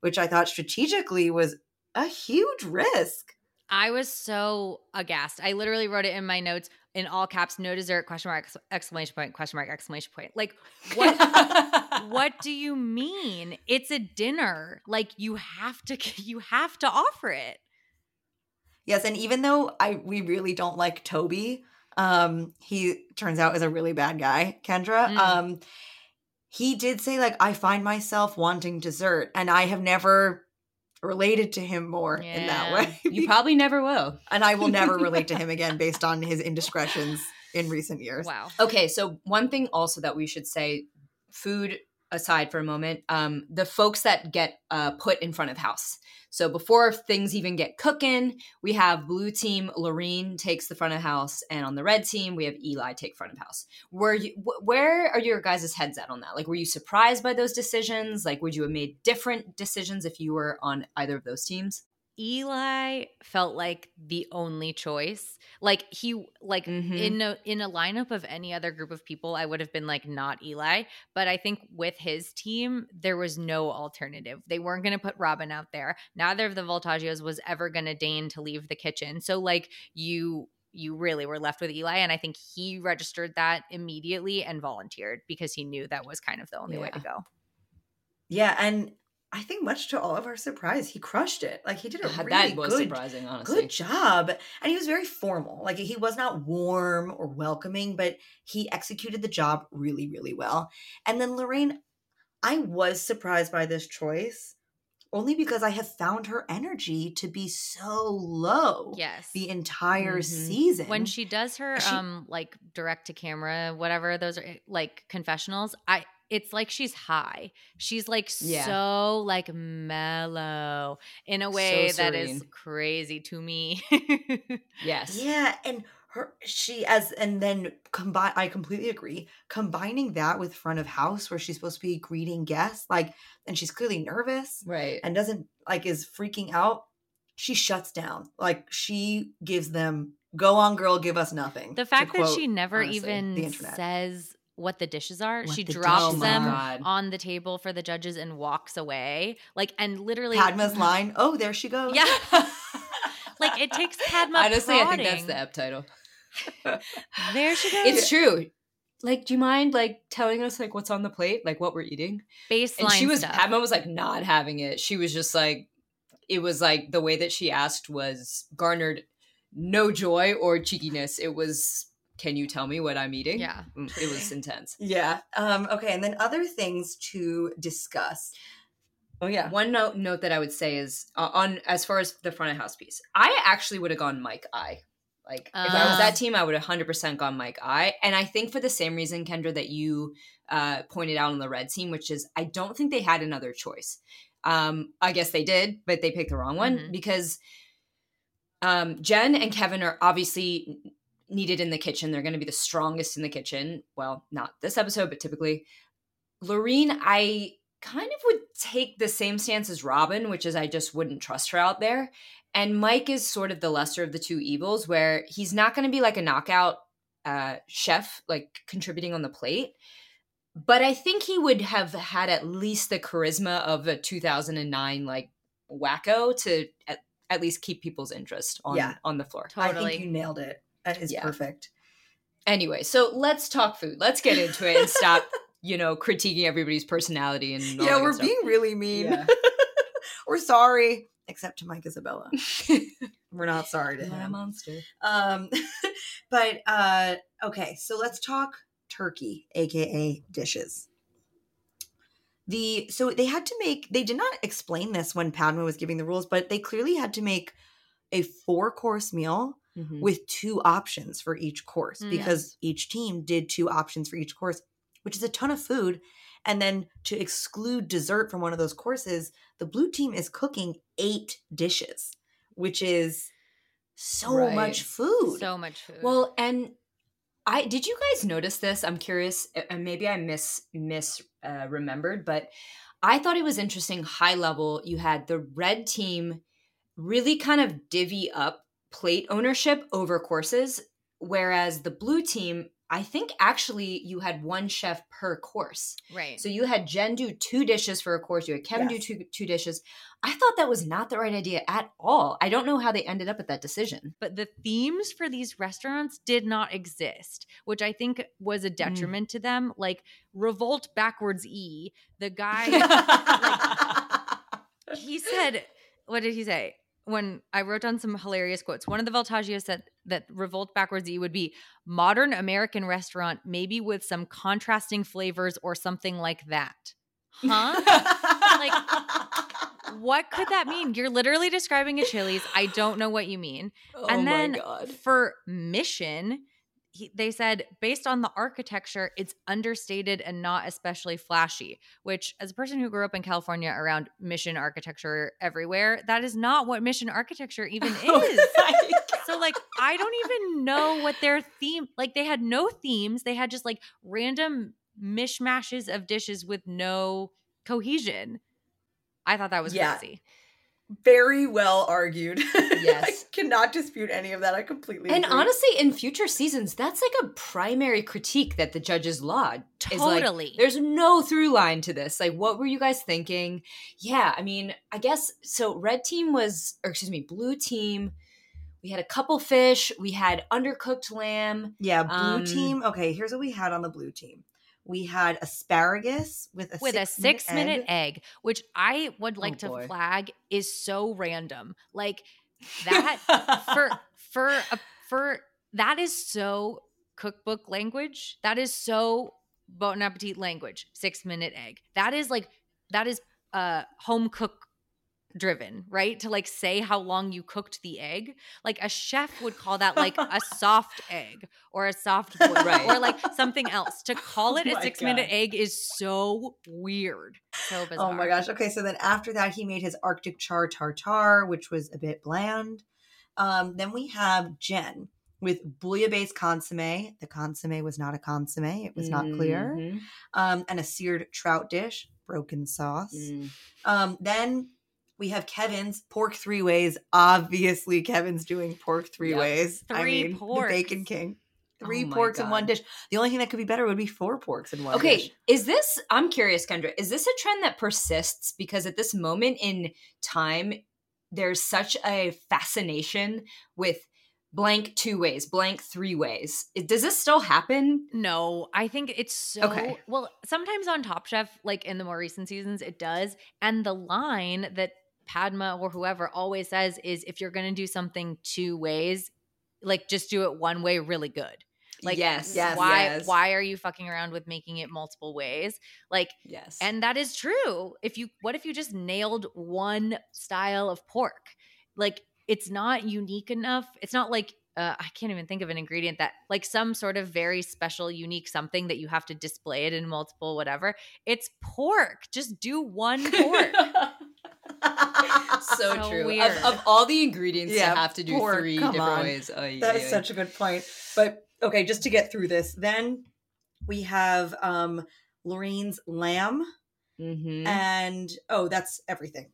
which I thought strategically was a huge risk. I was so aghast. I literally wrote it in my notes in all caps, no dessert, question mark, exclamation point, question mark, exclamation point. Like, what what do you mean? It's a dinner. Like you have to you have to offer it. Yes, and even though I we really don't like Toby, um, he turns out is a really bad guy, Kendra. Mm. Um, he did say like I find myself wanting dessert, and I have never related to him more in that way. you probably never will. and I will never relate to him again based on his indiscretions in recent years. Wow. Okay, so one thing also that we should say food aside for a moment, um, the folks that get uh, put in front of house. So before things even get cooking, we have blue team Laurine takes the front of house, and on the red team we have Eli take front of house. Were you wh- where are your guys' heads at on that? Like, were you surprised by those decisions? Like, would you have made different decisions if you were on either of those teams? Eli felt like the only choice. Like he like Mhm. in a in a lineup of any other group of people, I would have been like not Eli. But I think with his team, there was no alternative. They weren't gonna put Robin out there. Neither of the Voltaggios was ever gonna deign to leave the kitchen. So like you you really were left with Eli. And I think he registered that immediately and volunteered because he knew that was kind of the only way to go. Yeah, and I think much to all of our surprise, he crushed it. Like he did a that really was good, surprising, honestly. good job. And he was very formal. Like he was not warm or welcoming, but he executed the job really, really well. And then Lorraine, I was surprised by this choice only because I have found her energy to be so low Yes. the entire Mhm. season. when she does her She- um like direct to camera whatever those are eh, like confessionals i it's like she's high she's like Yeah. so like mellow in a way that is crazy to me Yes. Yeah, and her she as and then combine I completely agree. Combining that with front of house where she's supposed to be greeting guests, like and she's clearly nervous Right. and doesn't like is freaking out, she shuts down. Like she gives them go on girl, give us nothing. the to fact that quote, she never honestly, the even internet. says what the dishes are What she the drops oh dishes my them are. Oh god. on the table for the judges and walks away like and literally Padma's line, oh there she goes. yeah like it takes Padma Honestly, I think that's the app title. there she goes It's true. Like, do you mind like telling us like what's on the plate, like what we're eating? baseline And she was stuff. Padma was like not having it. She was just like, it was like the way that she asked was garnered no joy or cheekiness. It was, can you tell me what I'm eating? yeah Mm, it was intense. Yeah. Um, okay, and then other things to discuss. Oh yeah. One note note that I would say is uh, on as far as the front of house piece, I actually would have gone Mike I. Like if I was Ah. that team, I would have hundred percent gone Mike I. And I think for the same reason, Kendra, that you uh, pointed out on the red team, which is I don't think they had another choice. Um, I guess they did, but they picked the wrong one Mhm. because um, Jen and Kevin are obviously needed in the kitchen. They're going to be the strongest in the kitchen. Well, not this episode, but typically. Laurine, I kind of would take the same stance as Robin, which is I just wouldn't trust her out there. And Mike is sort of the lesser of the two evils, where he's not going to be like a knockout uh, chef, like contributing on the plate. But I think he would have had at least the charisma of a 2009 like wacko to at, at least keep people's interest on Yeah. on the floor. I think you nailed it. That is Yeah. perfect. Anyway, so let's talk food. Let's get into it and stop, you know, critiquing everybody's personality and all yeah, we're being really mean. Yeah. we're sorry, except to Mike Isabella. We're not sorry to You're a monster. Um, but uh, okay, so let's talk turkey, aka dishes. The so they had to make they did not explain this when Padma was giving the rules, but they clearly had to make a four course meal Mhm. with two options for each course Mm. because each team did two options for each course, which is a ton of food. And then to exclude dessert from one of those courses, the blue team is cooking eight dishes, which is so Right. much food. so much food Well, and I did you guys notice this? I'm curious, and maybe I miss miss uh, remembered, but I thought it was interesting. High level, you had the red team really kind of divvy up plate ownership over courses, whereas the blue team, I think actually you had one chef per course. right So you had Jen do two dishes for a course. You had Kevin Yes. do two two dishes. I thought that was not the right idea at all. I don't know how they ended up at that decision. but the themes for these restaurants did not exist, which I think was a mm. detriment to them. Like revolt backwards E, the guy he said, what did he say? When I wrote down some hilarious quotes, one of the Voltaggios said that revolt backwards E would be modern American restaurant, maybe with some contrasting flavors or something like that. Huh? Like, what could that mean? You're literally describing a Chili's. I don't know what you mean. oh and my then god. for mission, he, they said based on the architecture, it's understated and not especially flashy. Which, as a person who grew up in California around mission architecture everywhere, that is not what mission architecture even Oh is. so like I don't even know what their theme like they had no themes. They had just like random mishmashes of dishes with no cohesion. I thought that was Yeah. crazy. Very well argued. Yes. I cannot dispute any of that. I completely And agree. honestly, in future seasons, that's like a primary critique that the judges laud. is, like, Totally. there's no through line to this. Like, what were you guys thinking? Yeah, I mean, I guess so. Red team was, or excuse me, blue team. We had a couple fish. We had undercooked lamb. Yeah, blue Um, team. Okay, here's what we had on the blue team. We had asparagus with a with a six six minute egg, which I would like Oh, to boy. flag is so random. Like that for for a, for that is so cookbook language. That is so bon appetit language. Six minute egg. That is like that is uh home cook driven, right? To like say how long you cooked the egg. Like a chef would call that like a soft egg or a soft boil Right. or like something else. To call it Oh a my six minute egg is so weird. So bizarre. Oh my gosh. Okay, so then after that, he made his Arctic char tartare, which was a bit bland. Um, then we have Jen with bouillabaisse consomme. The consomme was not a consomme; it was not clear. Mhm. Um, and a seared trout dish, broken sauce. Mm. Um, then we have Kevin's pork three ways. Obviously, Kevin's doing pork three Yep. ways. I Three mean, the Bacon. King. Three Oh my porks in one dish. The only thing that could be better would be four porks in one Okay, dish. is this? I'm curious, Kendra. Is this a trend that persists? Because at this moment in time, there's such a fascination with blank two ways, blank three ways. Does this still happen? No, I think it's so Okay. well. Sometimes on Top Chef, like in the more recent seasons, it does. And the line that Padma or whoever always says is if you're going to do something two ways, like just do it one way really good. Like yes, yes, why yes. why are you fucking around with making it multiple ways? Like Yes, and that is true. If you what if you just nailed one style of pork? Like it's not unique enough. It's not like uh, I can't even think of an ingredient that like some sort of very special, unique something that you have to display it in multiple whatever. It's pork. Just do one pork. so, So true. Of, of all the ingredients Yeah, to have to do pork, three different on. ways. Ay, That is such a good point. But okay, just to get through this, then we have um Lorraine's lamb Mhm. and oh, that's everything,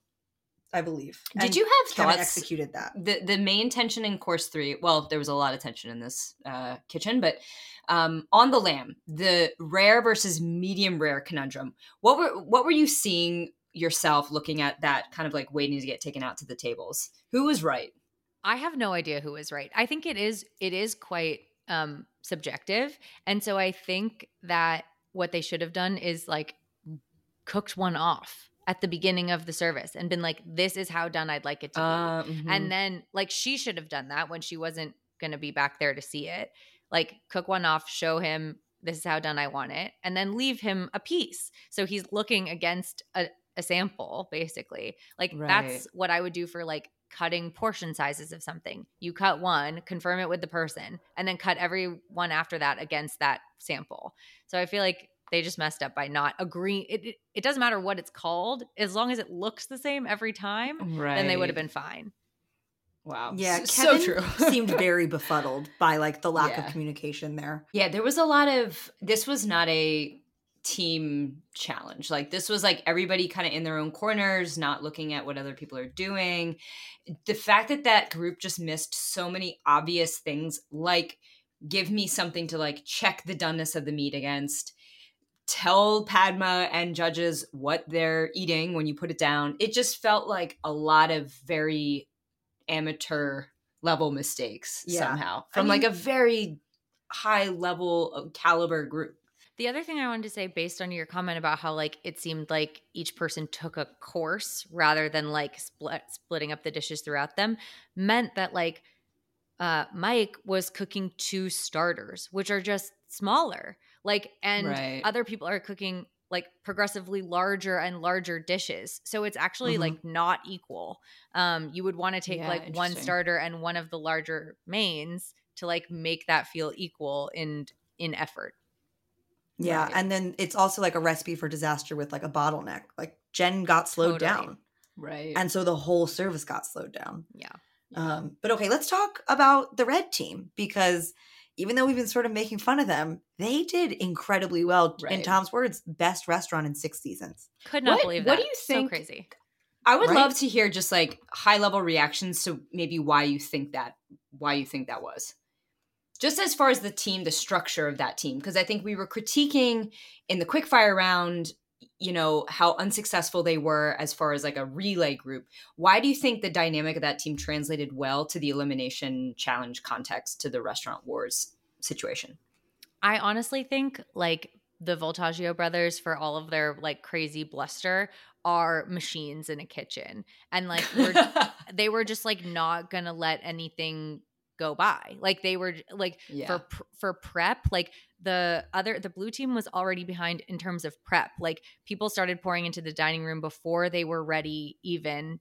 I believe. Did And you have Kevin thoughts? executed that? the the main tension in course three well there was a lot of tension in this uh, kitchen but um, on the lamb the rare versus medium rare conundrum what were what were you seeing yourself looking at that kind of like waiting to get taken out to the tables who was right I have no idea who is right. I think it is it is quite um subjective. And so I think that what they should have done is like cooked one off at the beginning of the service and been like this is how done I'd like it to be. uh, mhm. And then like she should have done that when she wasn't going to be back there to see it. Like cook one off, show him this is how done I want it, and then leave him a piece. So he's looking against a, a sample, basically. Like that's what I would do for like cutting portion sizes of something. You cut one, confirm it with the person, and then cut every one after that against that sample. So I feel like they just messed up by not agreeing. It, it, it doesn't matter what it's called, as long as it looks the same every time, right then they would have been fine. wow Yeah, S- so true seemed very befuddled by like the lack Yeah. of communication there. Yeah, there was a lot of this was not a team challenge. Like this was like everybody kind of in their own corners, not looking at what other people are doing. The fact that that group just missed so many obvious things like give me something to like check the doneness of the meat against. Tell Padma and judges what they're eating when you put it down. It just felt like a lot of very amateur level mistakes Yeah. somehow I from like a very high level caliber group. The other thing I wanted to say, based on your comment about how like it seemed like each person took a course rather than like split splitting up the dishes throughout them, meant that like uh, Mike was cooking two starters, which are just smaller. Like, and Right. other people are cooking like progressively larger and larger dishes. So it's actually Mhm. like not equal. Um, you would want to take Yeah, like one starter and one of the larger mains to like make that feel equal in in effort. Yeah, Right. and then it's also like a recipe for disaster with like a bottleneck. Like Jen got slowed Totally. down, right. and so the whole service got slowed down. Yeah. Um, but okay, let's talk about the red team because even though we've been sort of making fun of them, they did incredibly well. In Tom's words, best restaurant in six seasons. Could not What- believe that. what do you think? So crazy. I would Right? love to hear just like high level reactions to maybe why you think that why you think that was. Just as far as the team, the structure of that team, because I think we were critiquing in the quickfire round, you know, how unsuccessful they were as far as like a relay group. Why do you think the dynamic of that team translated well to the elimination challenge context to the restaurant wars situation? I honestly think like the Voltaggio brothers for all of their like crazy bluster are machines in a kitchen. And like we're they were just like not gonna let anything go by. Like they were like yeah. for for prep, like the other the blue team was already behind in terms of prep. Like people started pouring into the dining room before they were ready even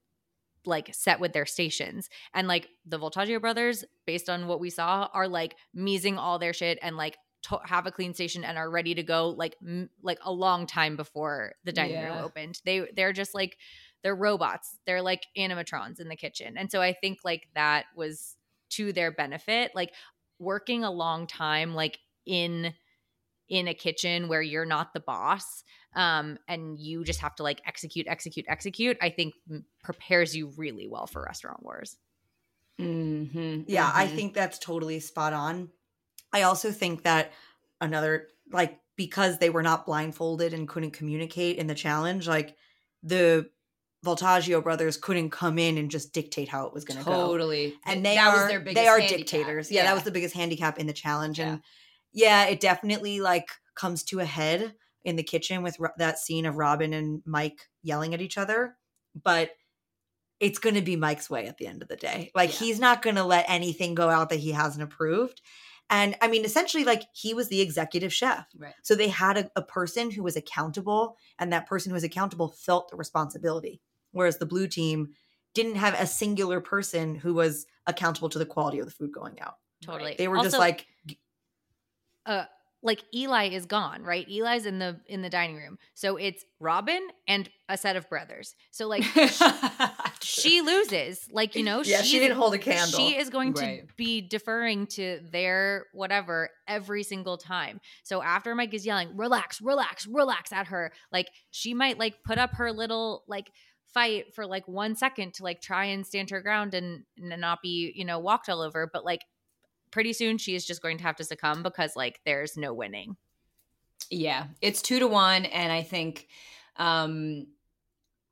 like set with their stations. And like the Voltaggio brothers, based on what we saw, are like measing all their shit and like to- have a clean station and are ready to go like m- like a long time before the dining Yeah. room opened. They they're just like they're robots. They're like animatrons in the kitchen. And so I think like that was to their benefit. Like working a long time like in in a kitchen where you're not the boss um and you just have to like execute execute execute i think prepares you really well for restaurant wars Mhm, Yeah, I mhm. think that's totally spot on. I also think that another like because they were not blindfolded and couldn't communicate in the challenge, like the Voltaggio brothers couldn't come in and just dictate how it was going to go. totally. And they that are their biggest they are handicap. dictators. Yeah, that was the biggest handicap in the challenge Yeah. and yeah, it definitely like comes to a head in the kitchen with Ro- that scene of Robin and Mike yelling at each other, but it's going to be Mike's way at the end of the day. Like Yeah. he's not going to let anything go out that he hasn't approved. And I mean, essentially, like he was the executive chef. Right. So they had a, a person who was accountable, and that person who was accountable felt the responsibility. Whereas the blue team didn't have a singular person who was accountable to the quality of the food going out. totally They were just like, uh like Eli is gone, right? Eli's in the in the dining room. So it's Robin and a set of brothers. So like she loses. Like, you know, yeah, she didn't hold a candle. She is going Right. to be deferring to their whatever every single time. So after Mike is yelling, relax, relax, relax at her, like she might like put up her little like fight for like one second to like try and stand her ground and, and not be, you know, walked all over. But like pretty soon she is just going to have to succumb because like there's no winning. Yeah, it's two to one, and I think um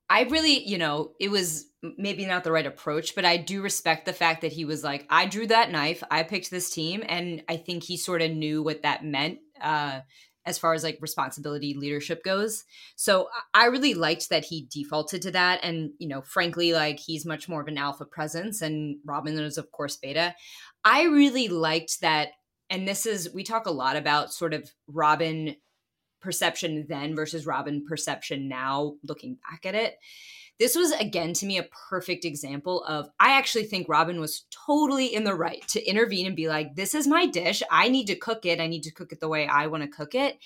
I really, you know, it was maybe not the right approach, but I do respect the fact that he was like, I drew that knife, I picked this team, and I think he sort of knew what that meant uh as far as like responsibility leadership goes. So I really liked that he defaulted to that. And, you know, frankly, like he's much more of an alpha presence and Robin is, of course, beta. I really liked that. And this is, we talk a lot about sort of Robin perception then versus Robin perception now, looking back at it. This was again to me a perfect example of I actually think Robin was totally in the right to intervene and be like, this is my dish. I need to cook it. I need to cook it the way I want to cook it.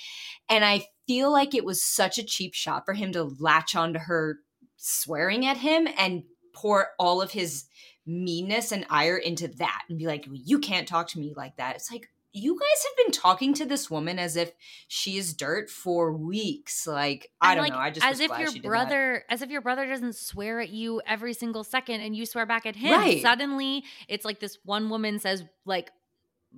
And I feel like it was such a cheap shot for him to latch onto her swearing at him and pour all of his meanness and ire into that and be like, you can't talk to me like that. It's like, you guys have been talking to this woman as if she is dirt for weeks. Like, I don't like, know. I just as if your she did that. brother as if your brother doesn't swear at you every single second and you swear back at him Right. suddenly it's like this one woman says like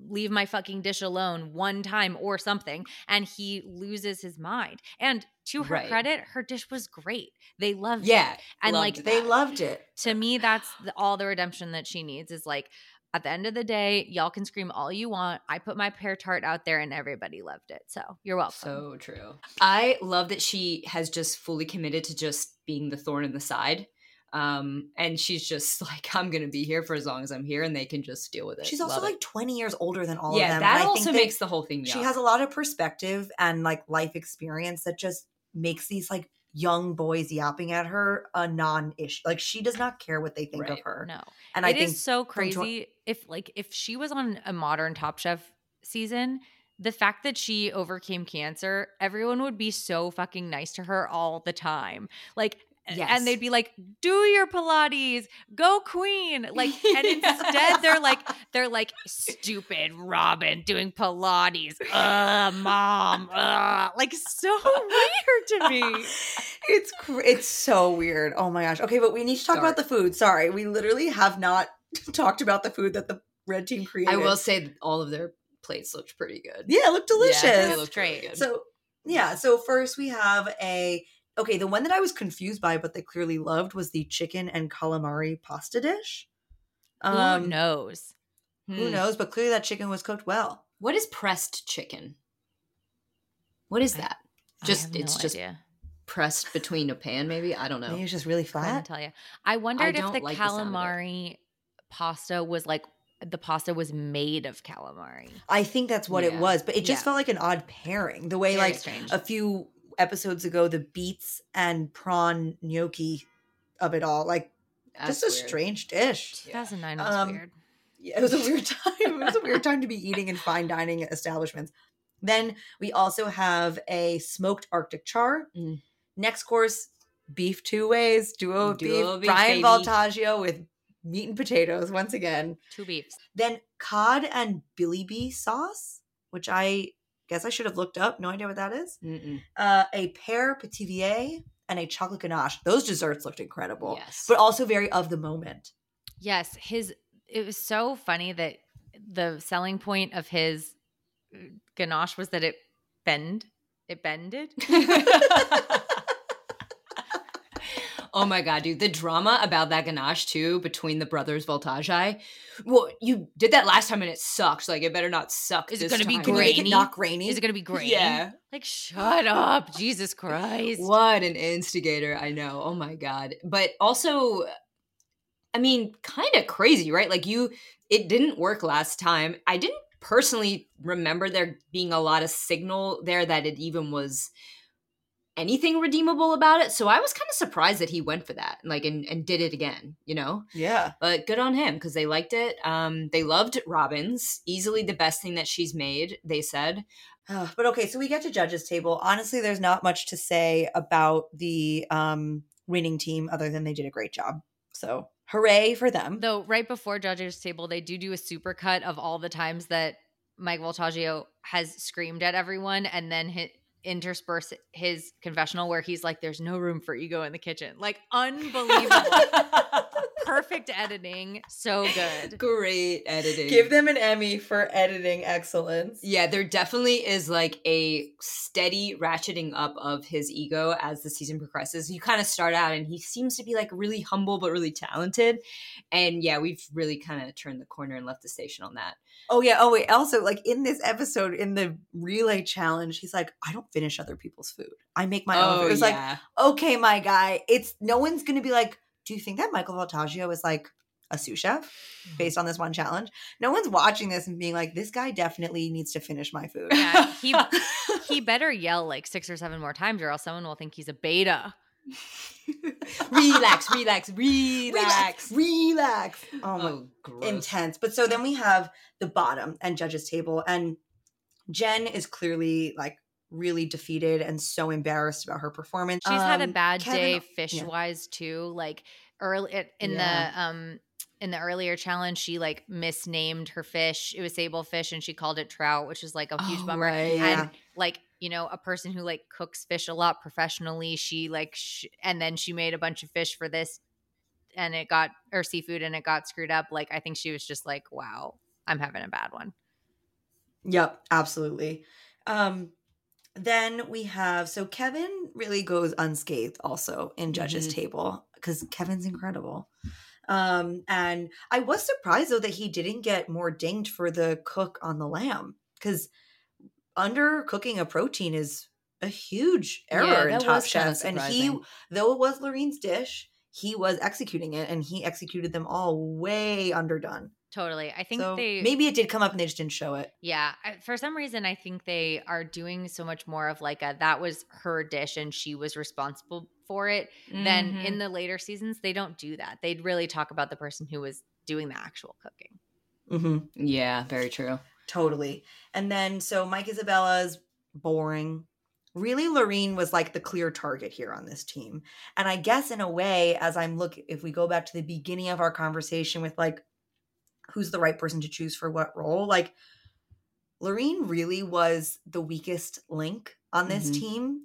leave my fucking dish alone one time or something and he loses his mind and to her Right. credit her dish was great they loved it Yeah, and loved like they loved it. to me that's the, all the redemption that she needs is like at the end of the day y'all can scream all you want i put my pear tart out there and everybody loved it so you're welcome So true. I love that she has just fully committed to just being the thorn in the side. Um, and she's just like, I'm gonna be here for as long as I'm here, and they can just deal with it. She's also Love it. like 20 years older than all yeah, of them. Yeah, that and I also think that makes the whole thing. she has a lot of perspective and like life experience that just makes these like young boys yapping at her a non-issue. Like she does not care what they think of her. No. And It I is think so crazy if like if she was on a modern top chef season the fact that she overcame cancer everyone would be so fucking nice to her all the time like Yes. and they'd be like do your pilates go queen like and instead they're like they're like stupid robin doing pilates uh mom uh like so weird to me it's cr- it's so weird. Oh my gosh. Okay, but we need to talk about the food. Sorry, we literally have not talked about the food that the red team created. I will say that all of their plates looked pretty good. Yeah, it looked delicious. Yeah, they looked great. good. So yeah, so first we have a okay. The one that I was confused by, but they clearly loved, was the chicken and calamari pasta dish. who Um, knows Who Hmm. knows? But clearly that chicken was cooked well. What is pressed chicken? What is that? I Just have it's no just idea. pressed between a pan, maybe. I don't know. Maybe it's just really Couldn't tell you. I wondered if the like the sound of it. calamari pasta was like the pasta was made of calamari. I think that's what it was, but it just Yeah. felt like an odd pairing. The way Very like strange. a few episodes ago, the beets and prawn gnocchi of it all, like That's just a weird. strange dish. 2009 was Um, weird. Yeah, it was a weird time. It was a weird time to be eating in fine dining establishments. Then we also have a smoked Arctic char. Mm. Next course, beef two ways, duo Duo beef, beef, Brian baby. Voltaggio with meat and potatoes once again. Two beefs. Then cod and billi bi sauce, which I guess I should have looked up. No idea what that is. Uh, a pear pithivier and a chocolate ganache. Those desserts looked incredible, Yes. but also very of the moment. Yes, his it was so funny that the selling point of his uh, ganache was that it bend it bended. oh my god, dude! The drama about that ganache too between the brothers Voltage. Well, you did that last time and it sucked. Like it better not suck. Is it gonna be time. Can make it Grainy? not grainy? Is it going to be great? Yeah. Like shut up, Jesus Christ. What an instigator! I know. Oh my god! But also, I mean, kind of crazy, right? Like you, it didn't work last time. I didn't personally remember there being a lot of signal there that it even was anything redeemable about it. So I was kind of surprised that he went for that, like, and, and did it again. You know, yeah. but good on him because they liked it. Um, they loved Robin's, easily the best thing that she's made. They said, but okay, so we get to judges table. Honestly, there's not much to say about the um, winning team other than they did a great job. So hooray for them. Though right before judges table, they do do a super cut of all the times that Mike Voltaggio has screamed at everyone, and then hit, intersperse his confessional where he's like, "There's no room for ego in the kitchen." Like unbelievable, perfect editing, so good. "Great editing." Give them an Emmy for editing excellence. Yeah, there definitely is like a steady ratcheting up of his ego as the season progresses. You kind of start out and he seems to be like really humble but really talented. And yeah, we've really kind of turned the corner and left the station on that. Oh yeah. Oh wait. Also, like in this episode, in the relay challenge, he's like, "I don't finish other people's food. I make my own." Food. It was like, Oh, okay, my guy. It's no one's gonna be like, "Do you think that Michael Voltaggio is like a sous chef Mm-hmm. based on this one challenge?" No one's watching this and being like, "This guy definitely needs to finish my food." Yeah, he he better yell like six or seven more times, or else someone will think he's a beta. relax, relax, relax. relax, relax. Oh my Oh, gross. intense. But so then we have the bottom and judges table, and Jen is clearly like really defeated and so embarrassed about her performance. She's had a Um, bad Kevin- day yeah. fish wise too. Like early in Yeah. the um in the earlier challenge, she like misnamed her fish. It was sable fish, and she called it trout, which is like a huge Oh, bummer. right, yeah. And like you know, a person who like cooks fish a lot professionally, she like sh- and then she made a bunch of fish for this, and it got or seafood, and it got screwed up. Like I think she was just like, wow, I'm having a bad one. Yep, absolutely. Um, then we have so Kevin really goes unscathed also in judges Mhm. table because Kevin's incredible. Um, and I was surprised though that he didn't get more dinged for the cook on the lamb because undercooking a protein is a huge error in Top was kinda Chef, and he though it was Laurine's dish, he was executing it and he executed them all way underdone. Totally. I think so they maybe it did come up and they just didn't show it. Yeah, for some reason I think they are doing so much more of like a that was her dish and she was responsible for it. Then Mhm. in the later seasons they don't do that. They'd really talk about the person who was doing the actual cooking. Mm-hmm. yeah, very true. Totally. And then so Mike Isabella's boring. Really, Laurine was like the clear target here on this team. And I guess in a way, as I'm look if we go back to the beginning of our conversation with like who's the right person to choose for what role, like Laurine really was the weakest link on this Mhm. team.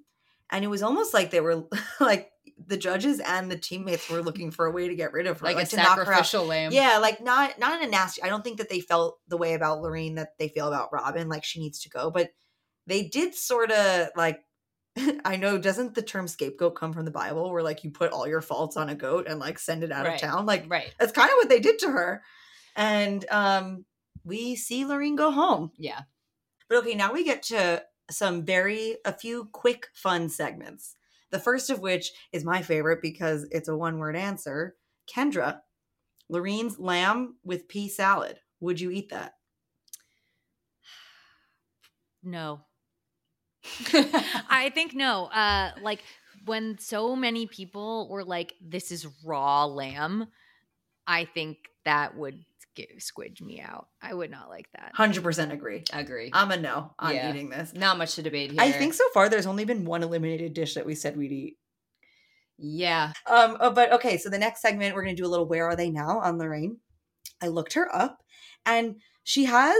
And it was almost like they were like the judges and the teammates were looking for a way to get rid of her. Like, a to knock her sacrificial lamb. Yeah, like not not in a nasty. I don't think that they felt the way about Lorraine that they feel about Robin. Like she needs to go, but they did sort of like. I know. Doesn't the term scapegoat come from the Bible, where like you put all your faults on a goat and like send it out Right. of town? Like Right. that's kind of what they did to her, and um we see Lorraine go home. Yeah. But okay, now we get to some very a few quick fun segments. The first of which is my favorite because it's a one word answer. Kendra, Laurine's lamb with pea salad. Would you eat that? No. I think no. Uh like when so many people were like this is raw lamb, I think that would get, squidge me out. I would not like that. 100% agree. Agree. I'm a no on Yeah. eating this. Not much to debate here. I think so far there's only been one eliminated dish that we said we'd eat. Yeah. Um, oh, but okay, so the next segment we're gonna do a little where are they now on Laurine. I looked her up and she has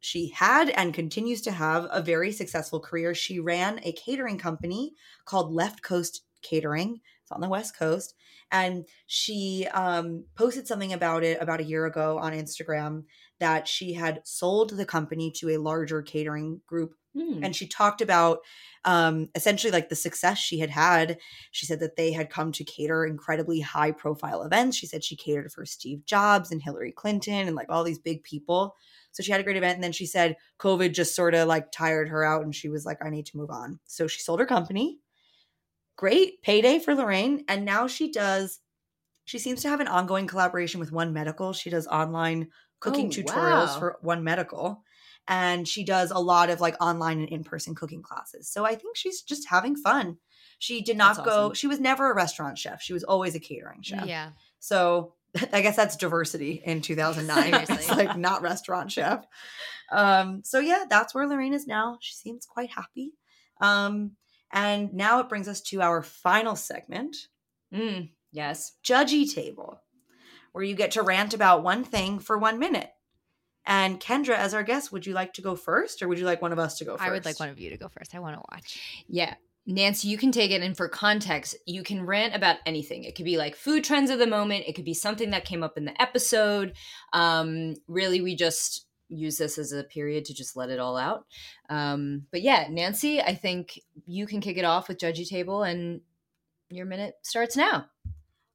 she had and continues to have a very successful career. She ran a catering company called Left Coast Catering. It's on the West Coast. And she um, posted something about it about a year ago on Instagram that she had sold the company to a larger catering group Hmm. and she talked about um, essentially like the success she had had. She said that they had come to cater incredibly high profile events. She said she catered for Steve Jobs and Hillary Clinton and like all these big people. So she had a great event. And then she said COVID just sort of like tired her out and she was like, I need to move on. So she sold her company. Great payday for Laurine. And now she does, she seems to have an ongoing collaboration with One Medical. She does online cooking Oh, tutorials wow. for One Medical and she does a lot of like online and in-person cooking classes. So I think she's just having fun. She did not That's go awesome. she was never a restaurant chef. She was always a catering chef. Yeah. So I guess that's diversity in 2009. it's like not restaurant chef. Um so yeah, that's where Laurine is now. She seems quite happy. Um and now it brings us to our final segment, Mm, yes. judgy table, where you get to rant about one thing for 1 minute. And Kendra, as our guest, would you like to go first or would you like one of us to go first? I would like one of you to go first. I want to watch. Yeah. Nancy, you can take it. And for context, you can rant about anything. It could be like food trends of the moment, it could be something that came up in the episode. Um, really, we just use this as a period to just let it all out. Um, but yeah, Nancy, I think you can kick it off with Judgy Table, and your minute starts now.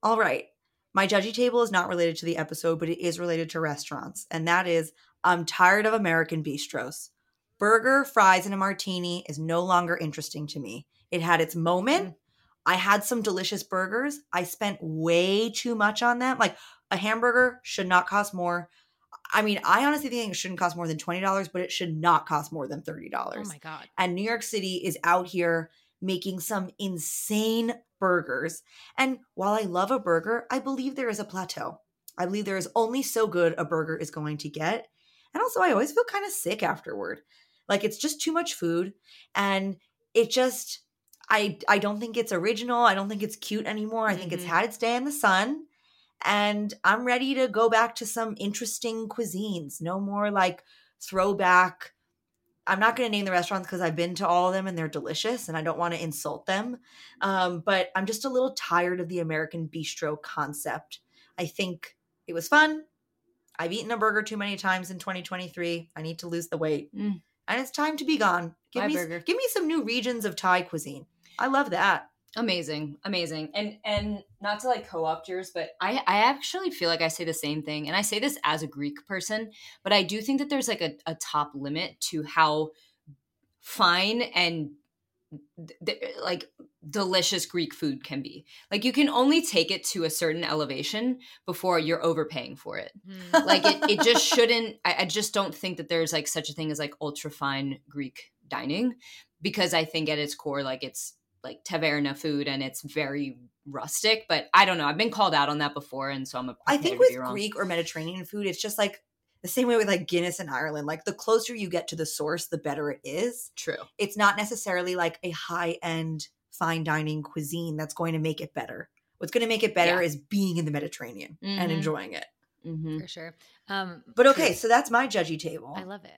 All right. My judgy table is not related to the episode, but it is related to restaurants. And that is I'm tired of American bistros. Burger, fries, and a martini is no longer interesting to me. It had its moment. I had some delicious burgers. I spent way too much on them. Like a hamburger should not cost more. I mean, I honestly think it shouldn't cost more than $20, but it should not cost more than $30 Oh my god. and New York City is out here making some insane burgers. And while I love a burger, I believe there is a plateau. I believe there is only so good a burger is going to get. And also, I always feel kind of sick afterward. Like it's just too much food and it just I I don't think it's original. I don't think it's cute anymore. I think it's Mhm. had its day in the sun. And I'm ready to go back to some interesting cuisines. No more like throwback I'm not going to name the restaurants because I've been to all of them and they're delicious and I don't want to insult them. Um, but I'm just a little tired of the American bistro concept. I think it was fun. I've eaten a burger too many times in 2023. I need to lose the weight. Mm. And it's time to be gone. Give me burger. give me some new regions of Thai cuisine. I love that. Amazing, amazing, and and not to like co-opt yours, but I I actually feel like I say the same thing, and I say this as a Greek person, but I do think that there's like a, a top limit to how fine and th- like delicious Greek food can be. Like you can only take it to a certain elevation before you're overpaying for it. Hmm. Like it, it just shouldn't. I, I just don't think that there's like such a thing as like ultra fine Greek dining because I think at its core, like it's like taverna food and it's very rustic. But I don't know. I've been called out on that before, and so I'm a. I think with Greek or Mediterranean food, it's just like the same way with like Guinness in Ireland. Like the closer you get to the source, the better it is. True. It's not necessarily like a high end fine dining cuisine that's going to make it better. What's going to make it better Yeah. is being in the Mediterranean and Mhm. enjoying it. Mm-hmm. for sure. Um, But okay, so that's my judgy table. I love it.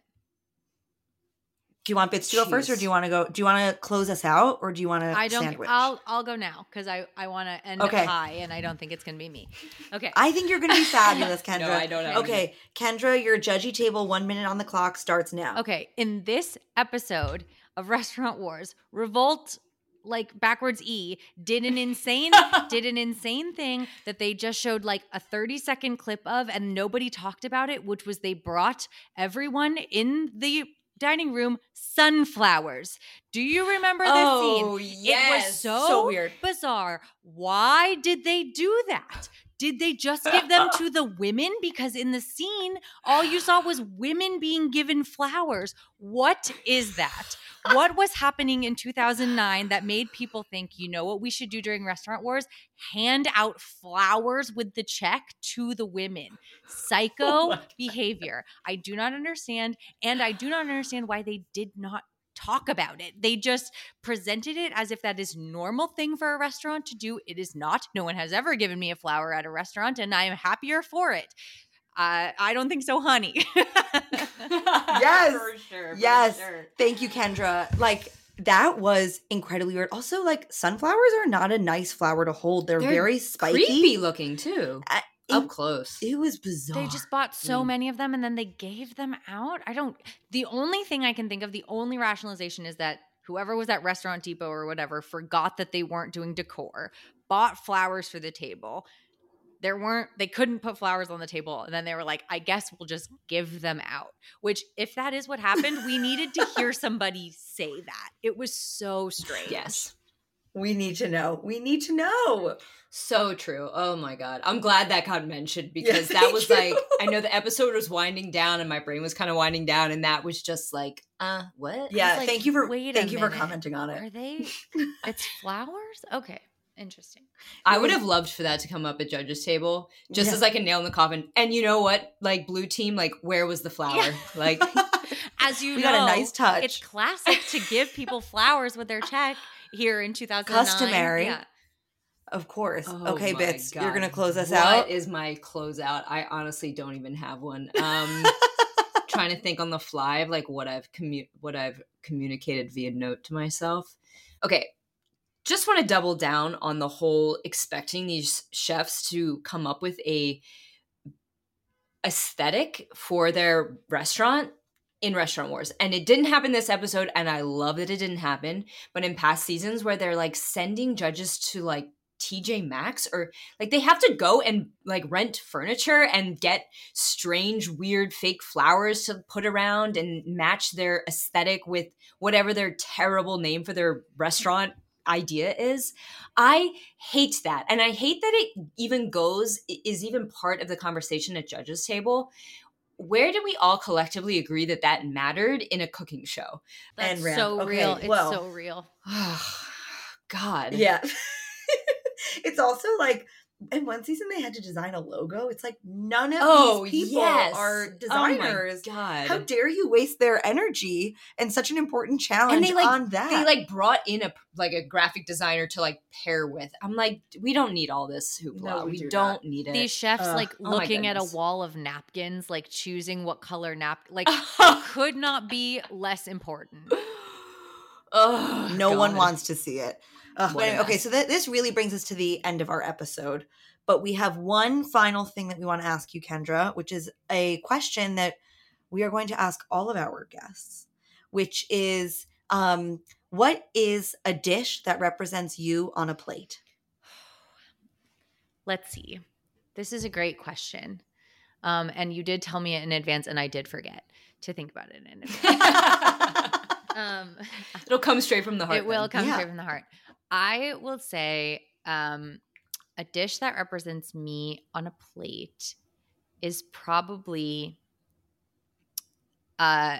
Do you want Bits to go first, or do you want to go? Do you want to close us out, or do you want to I don't. sandwich? I'll I'll go now because I I want to end Okay. high, and I don't think it's gonna be me. Okay. I think you're going to be fabulous, Kendra. No, I don't know. Okay, Kendra, your judgy table. One minute on the clock starts now. Okay, in this episode of Restaurant Wars, Revolt like backwards E did an insane did an insane thing that they just showed like a 30 second clip of and nobody talked about it, which was they brought everyone in the dining room sunflowers. Do you remember this scene? Oh It was so, so weird. bizarre. Why did they do that? Did they just give them to the women? Because in the scene, all you saw was women being given flowers. What is that? What was happening in 2009 that made people think, you know what we should do during Restaurant Wars? Hand out flowers with the check to the women. Oh Psycho behavior. I do not understand. And I do not understand why they did not talk about it. They just presented it as if that is normal thing for a restaurant to do. It is not. No one has ever given me a flower at a restaurant and I am happier for it. Uh, I don't think so, honey. Yes. for sure. for Yes. sure. Thank you, Kendra. Like that was incredibly weird. Also, like sunflowers are not a nice flower to hold. They're, They're very spiky. Creepy looking too. Uh, Up it, close. it was bizarre. They just bought so Mm. many of them and then they gave them out. I don't. The only thing I can think of, the only rationalization is that whoever was at Restaurant Depot or whatever forgot that they weren't doing decor, bought flowers for the table. There weren't, they couldn't put flowers on the table. And then they were like, I guess we'll just give them out. Which, if that is what happened, we needed to hear somebody say that. It was so strange. Yes. We need to know. We need to know. So true. Oh my god. I'm glad that got mentioned because that was you. like I know the episode was winding down and my brain was kind of winding down and that was just like, uh, what? Yeah, like, thank you for wait thank you for commenting on it. Are they? It's flowers? Okay. Interesting. I would have loved for that to come up at judges table just Yeah. as like a nail in the coffin. And you know what? Like blue team, like where was the flower? Yeah. Like As you We know, got a nice touch. it's classic to give people flowers with their check here in 2009. Customary. Yeah. Of course. Oh okay, my Bits, you're gonna close us What out. is my closeout? I honestly don't even have one. Um trying to think on the fly of like what I've commu- what I've communicated via note to myself. Okay, just want to double down on the whole expecting these chefs to come up with a aesthetic for their restaurant in restaurant wars and it didn't happen this episode and i love that it didn't happen but in past seasons where they're like sending judges to like tj maxx or like they have to go and like rent furniture and get strange weird fake flowers to put around and match their aesthetic with whatever their terrible name for their restaurant idea is. I hate that and i hate that it even goes is even part of the conversation at judges table where did we all collectively agree that that mattered in a cooking show That's And so Okay, real. It's well. so real. god Yeah. it's also like in one season they had to design a logo. It's like none of oh these people yes are Oh my designers. god How dare you waste their energy and such an important challenge and they like on that? they like brought in a like a graphic designer to like pair with i'm like we don't need all this hoopla No, we we, do don't not. need it These chefs Ugh. like Oh looking at a wall of napkins, like choosing what color nap like oh could not be less important. no one wants to see it. Ugh, What but a anyway, okay, so th- this really brings us to the end of our episode. But we have one final thing that we want to ask you, Kendra, which is a question that we are going to ask all of our guests, which is um, what is a dish that represents you on a plate? Let's see. This is a great question. Um, and you did tell me it in advance, and I did forget to think about it in advance. um, it'll come straight from the heart it will come Yeah. straight from the heart. I will say um, a dish that represents me on a plate is probably uh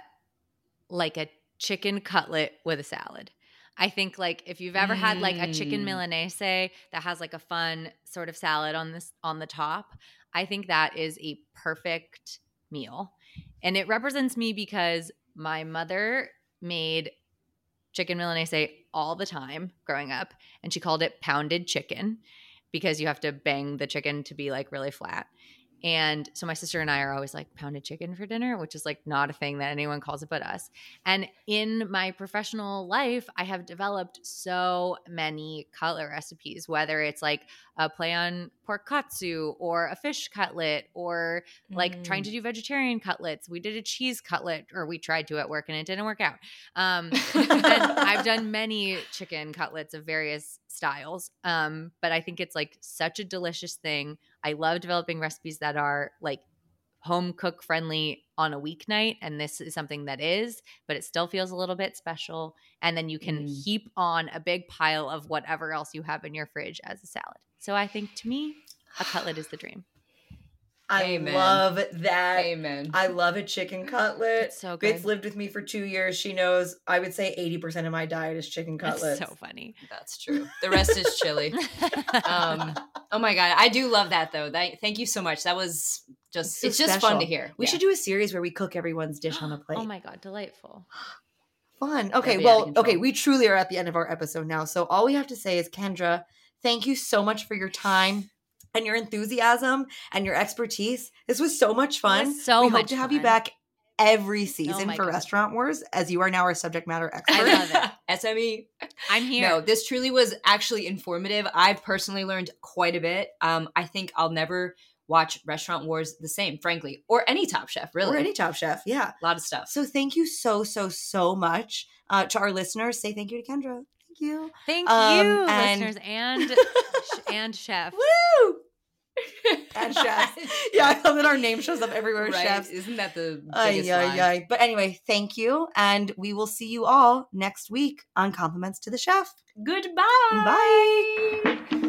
like a chicken cutlet with a salad. I think like if you've ever had like a chicken Mm. milanese that has like a fun sort of salad on this on the top, I think that is a perfect meal. And it represents me because my mother made chicken milanese all the time growing up and she called it pounded chicken because you have to bang the chicken to be like really flat. And so my sister and I are always like pounded chicken for dinner, which is like not a thing that anyone calls it but us. And in my professional life, I have developed so many cutlet recipes, whether it's like a play on pork katsu or a fish cutlet or like trying to do vegetarian cutlets. We did a cheese cutlet, or we tried to at work and it didn't work out. Um, I've done many chicken cutlets of various styles. Um, but I think it's like such a delicious thing. I love developing recipes that are like home cook friendly on a weeknight. And this is something that is, but it still feels a little bit special. And then you can Mm. heap on a big pile of whatever else you have in your fridge as a salad. So I think to me, a cutlet is the dream. I Amen. love that. Amen. I love a chicken cutlet. It's so Bits lived with me for two years. She knows I would say 80% of my diet is chicken That's cutlets. so funny. That's true. The rest is chili. Um, oh my god, I do love that though. That, thank you so much. That was just so it's just fun to hear. We Yeah. should do a series where we cook everyone's dish on a plate. oh my god, delightful. Fun. Okay, be out of well, okay, we truly are at the end of our episode now. So all we have to say is, Kendra, thank you so much for your time and your enthusiasm and your expertise. This was so much fun. so we hope much to have you back every season my for God. Restaurant Wars, as you are now our subject matter expert. I love it. SME. I'm here. No, this truly was actually informative. I've personally learned quite a bit. Um, I think I'll never watch Restaurant Wars the same, frankly, or any Top Chef, really. Or any Top Chef, yeah. a lot of stuff. So thank you so, so, so much uh, to our listeners. Say thank you to Kendra. Thank you. Thank Um, you, and- listeners and and chef. Woo! And chefs. Yeah, I love that our name shows up everywhere. right? Chefs. Isn't that the biggest ay, lie? ay. But anyway, thank you. And we will see you all next week on Compliments to the Chef. Goodbye. Bye.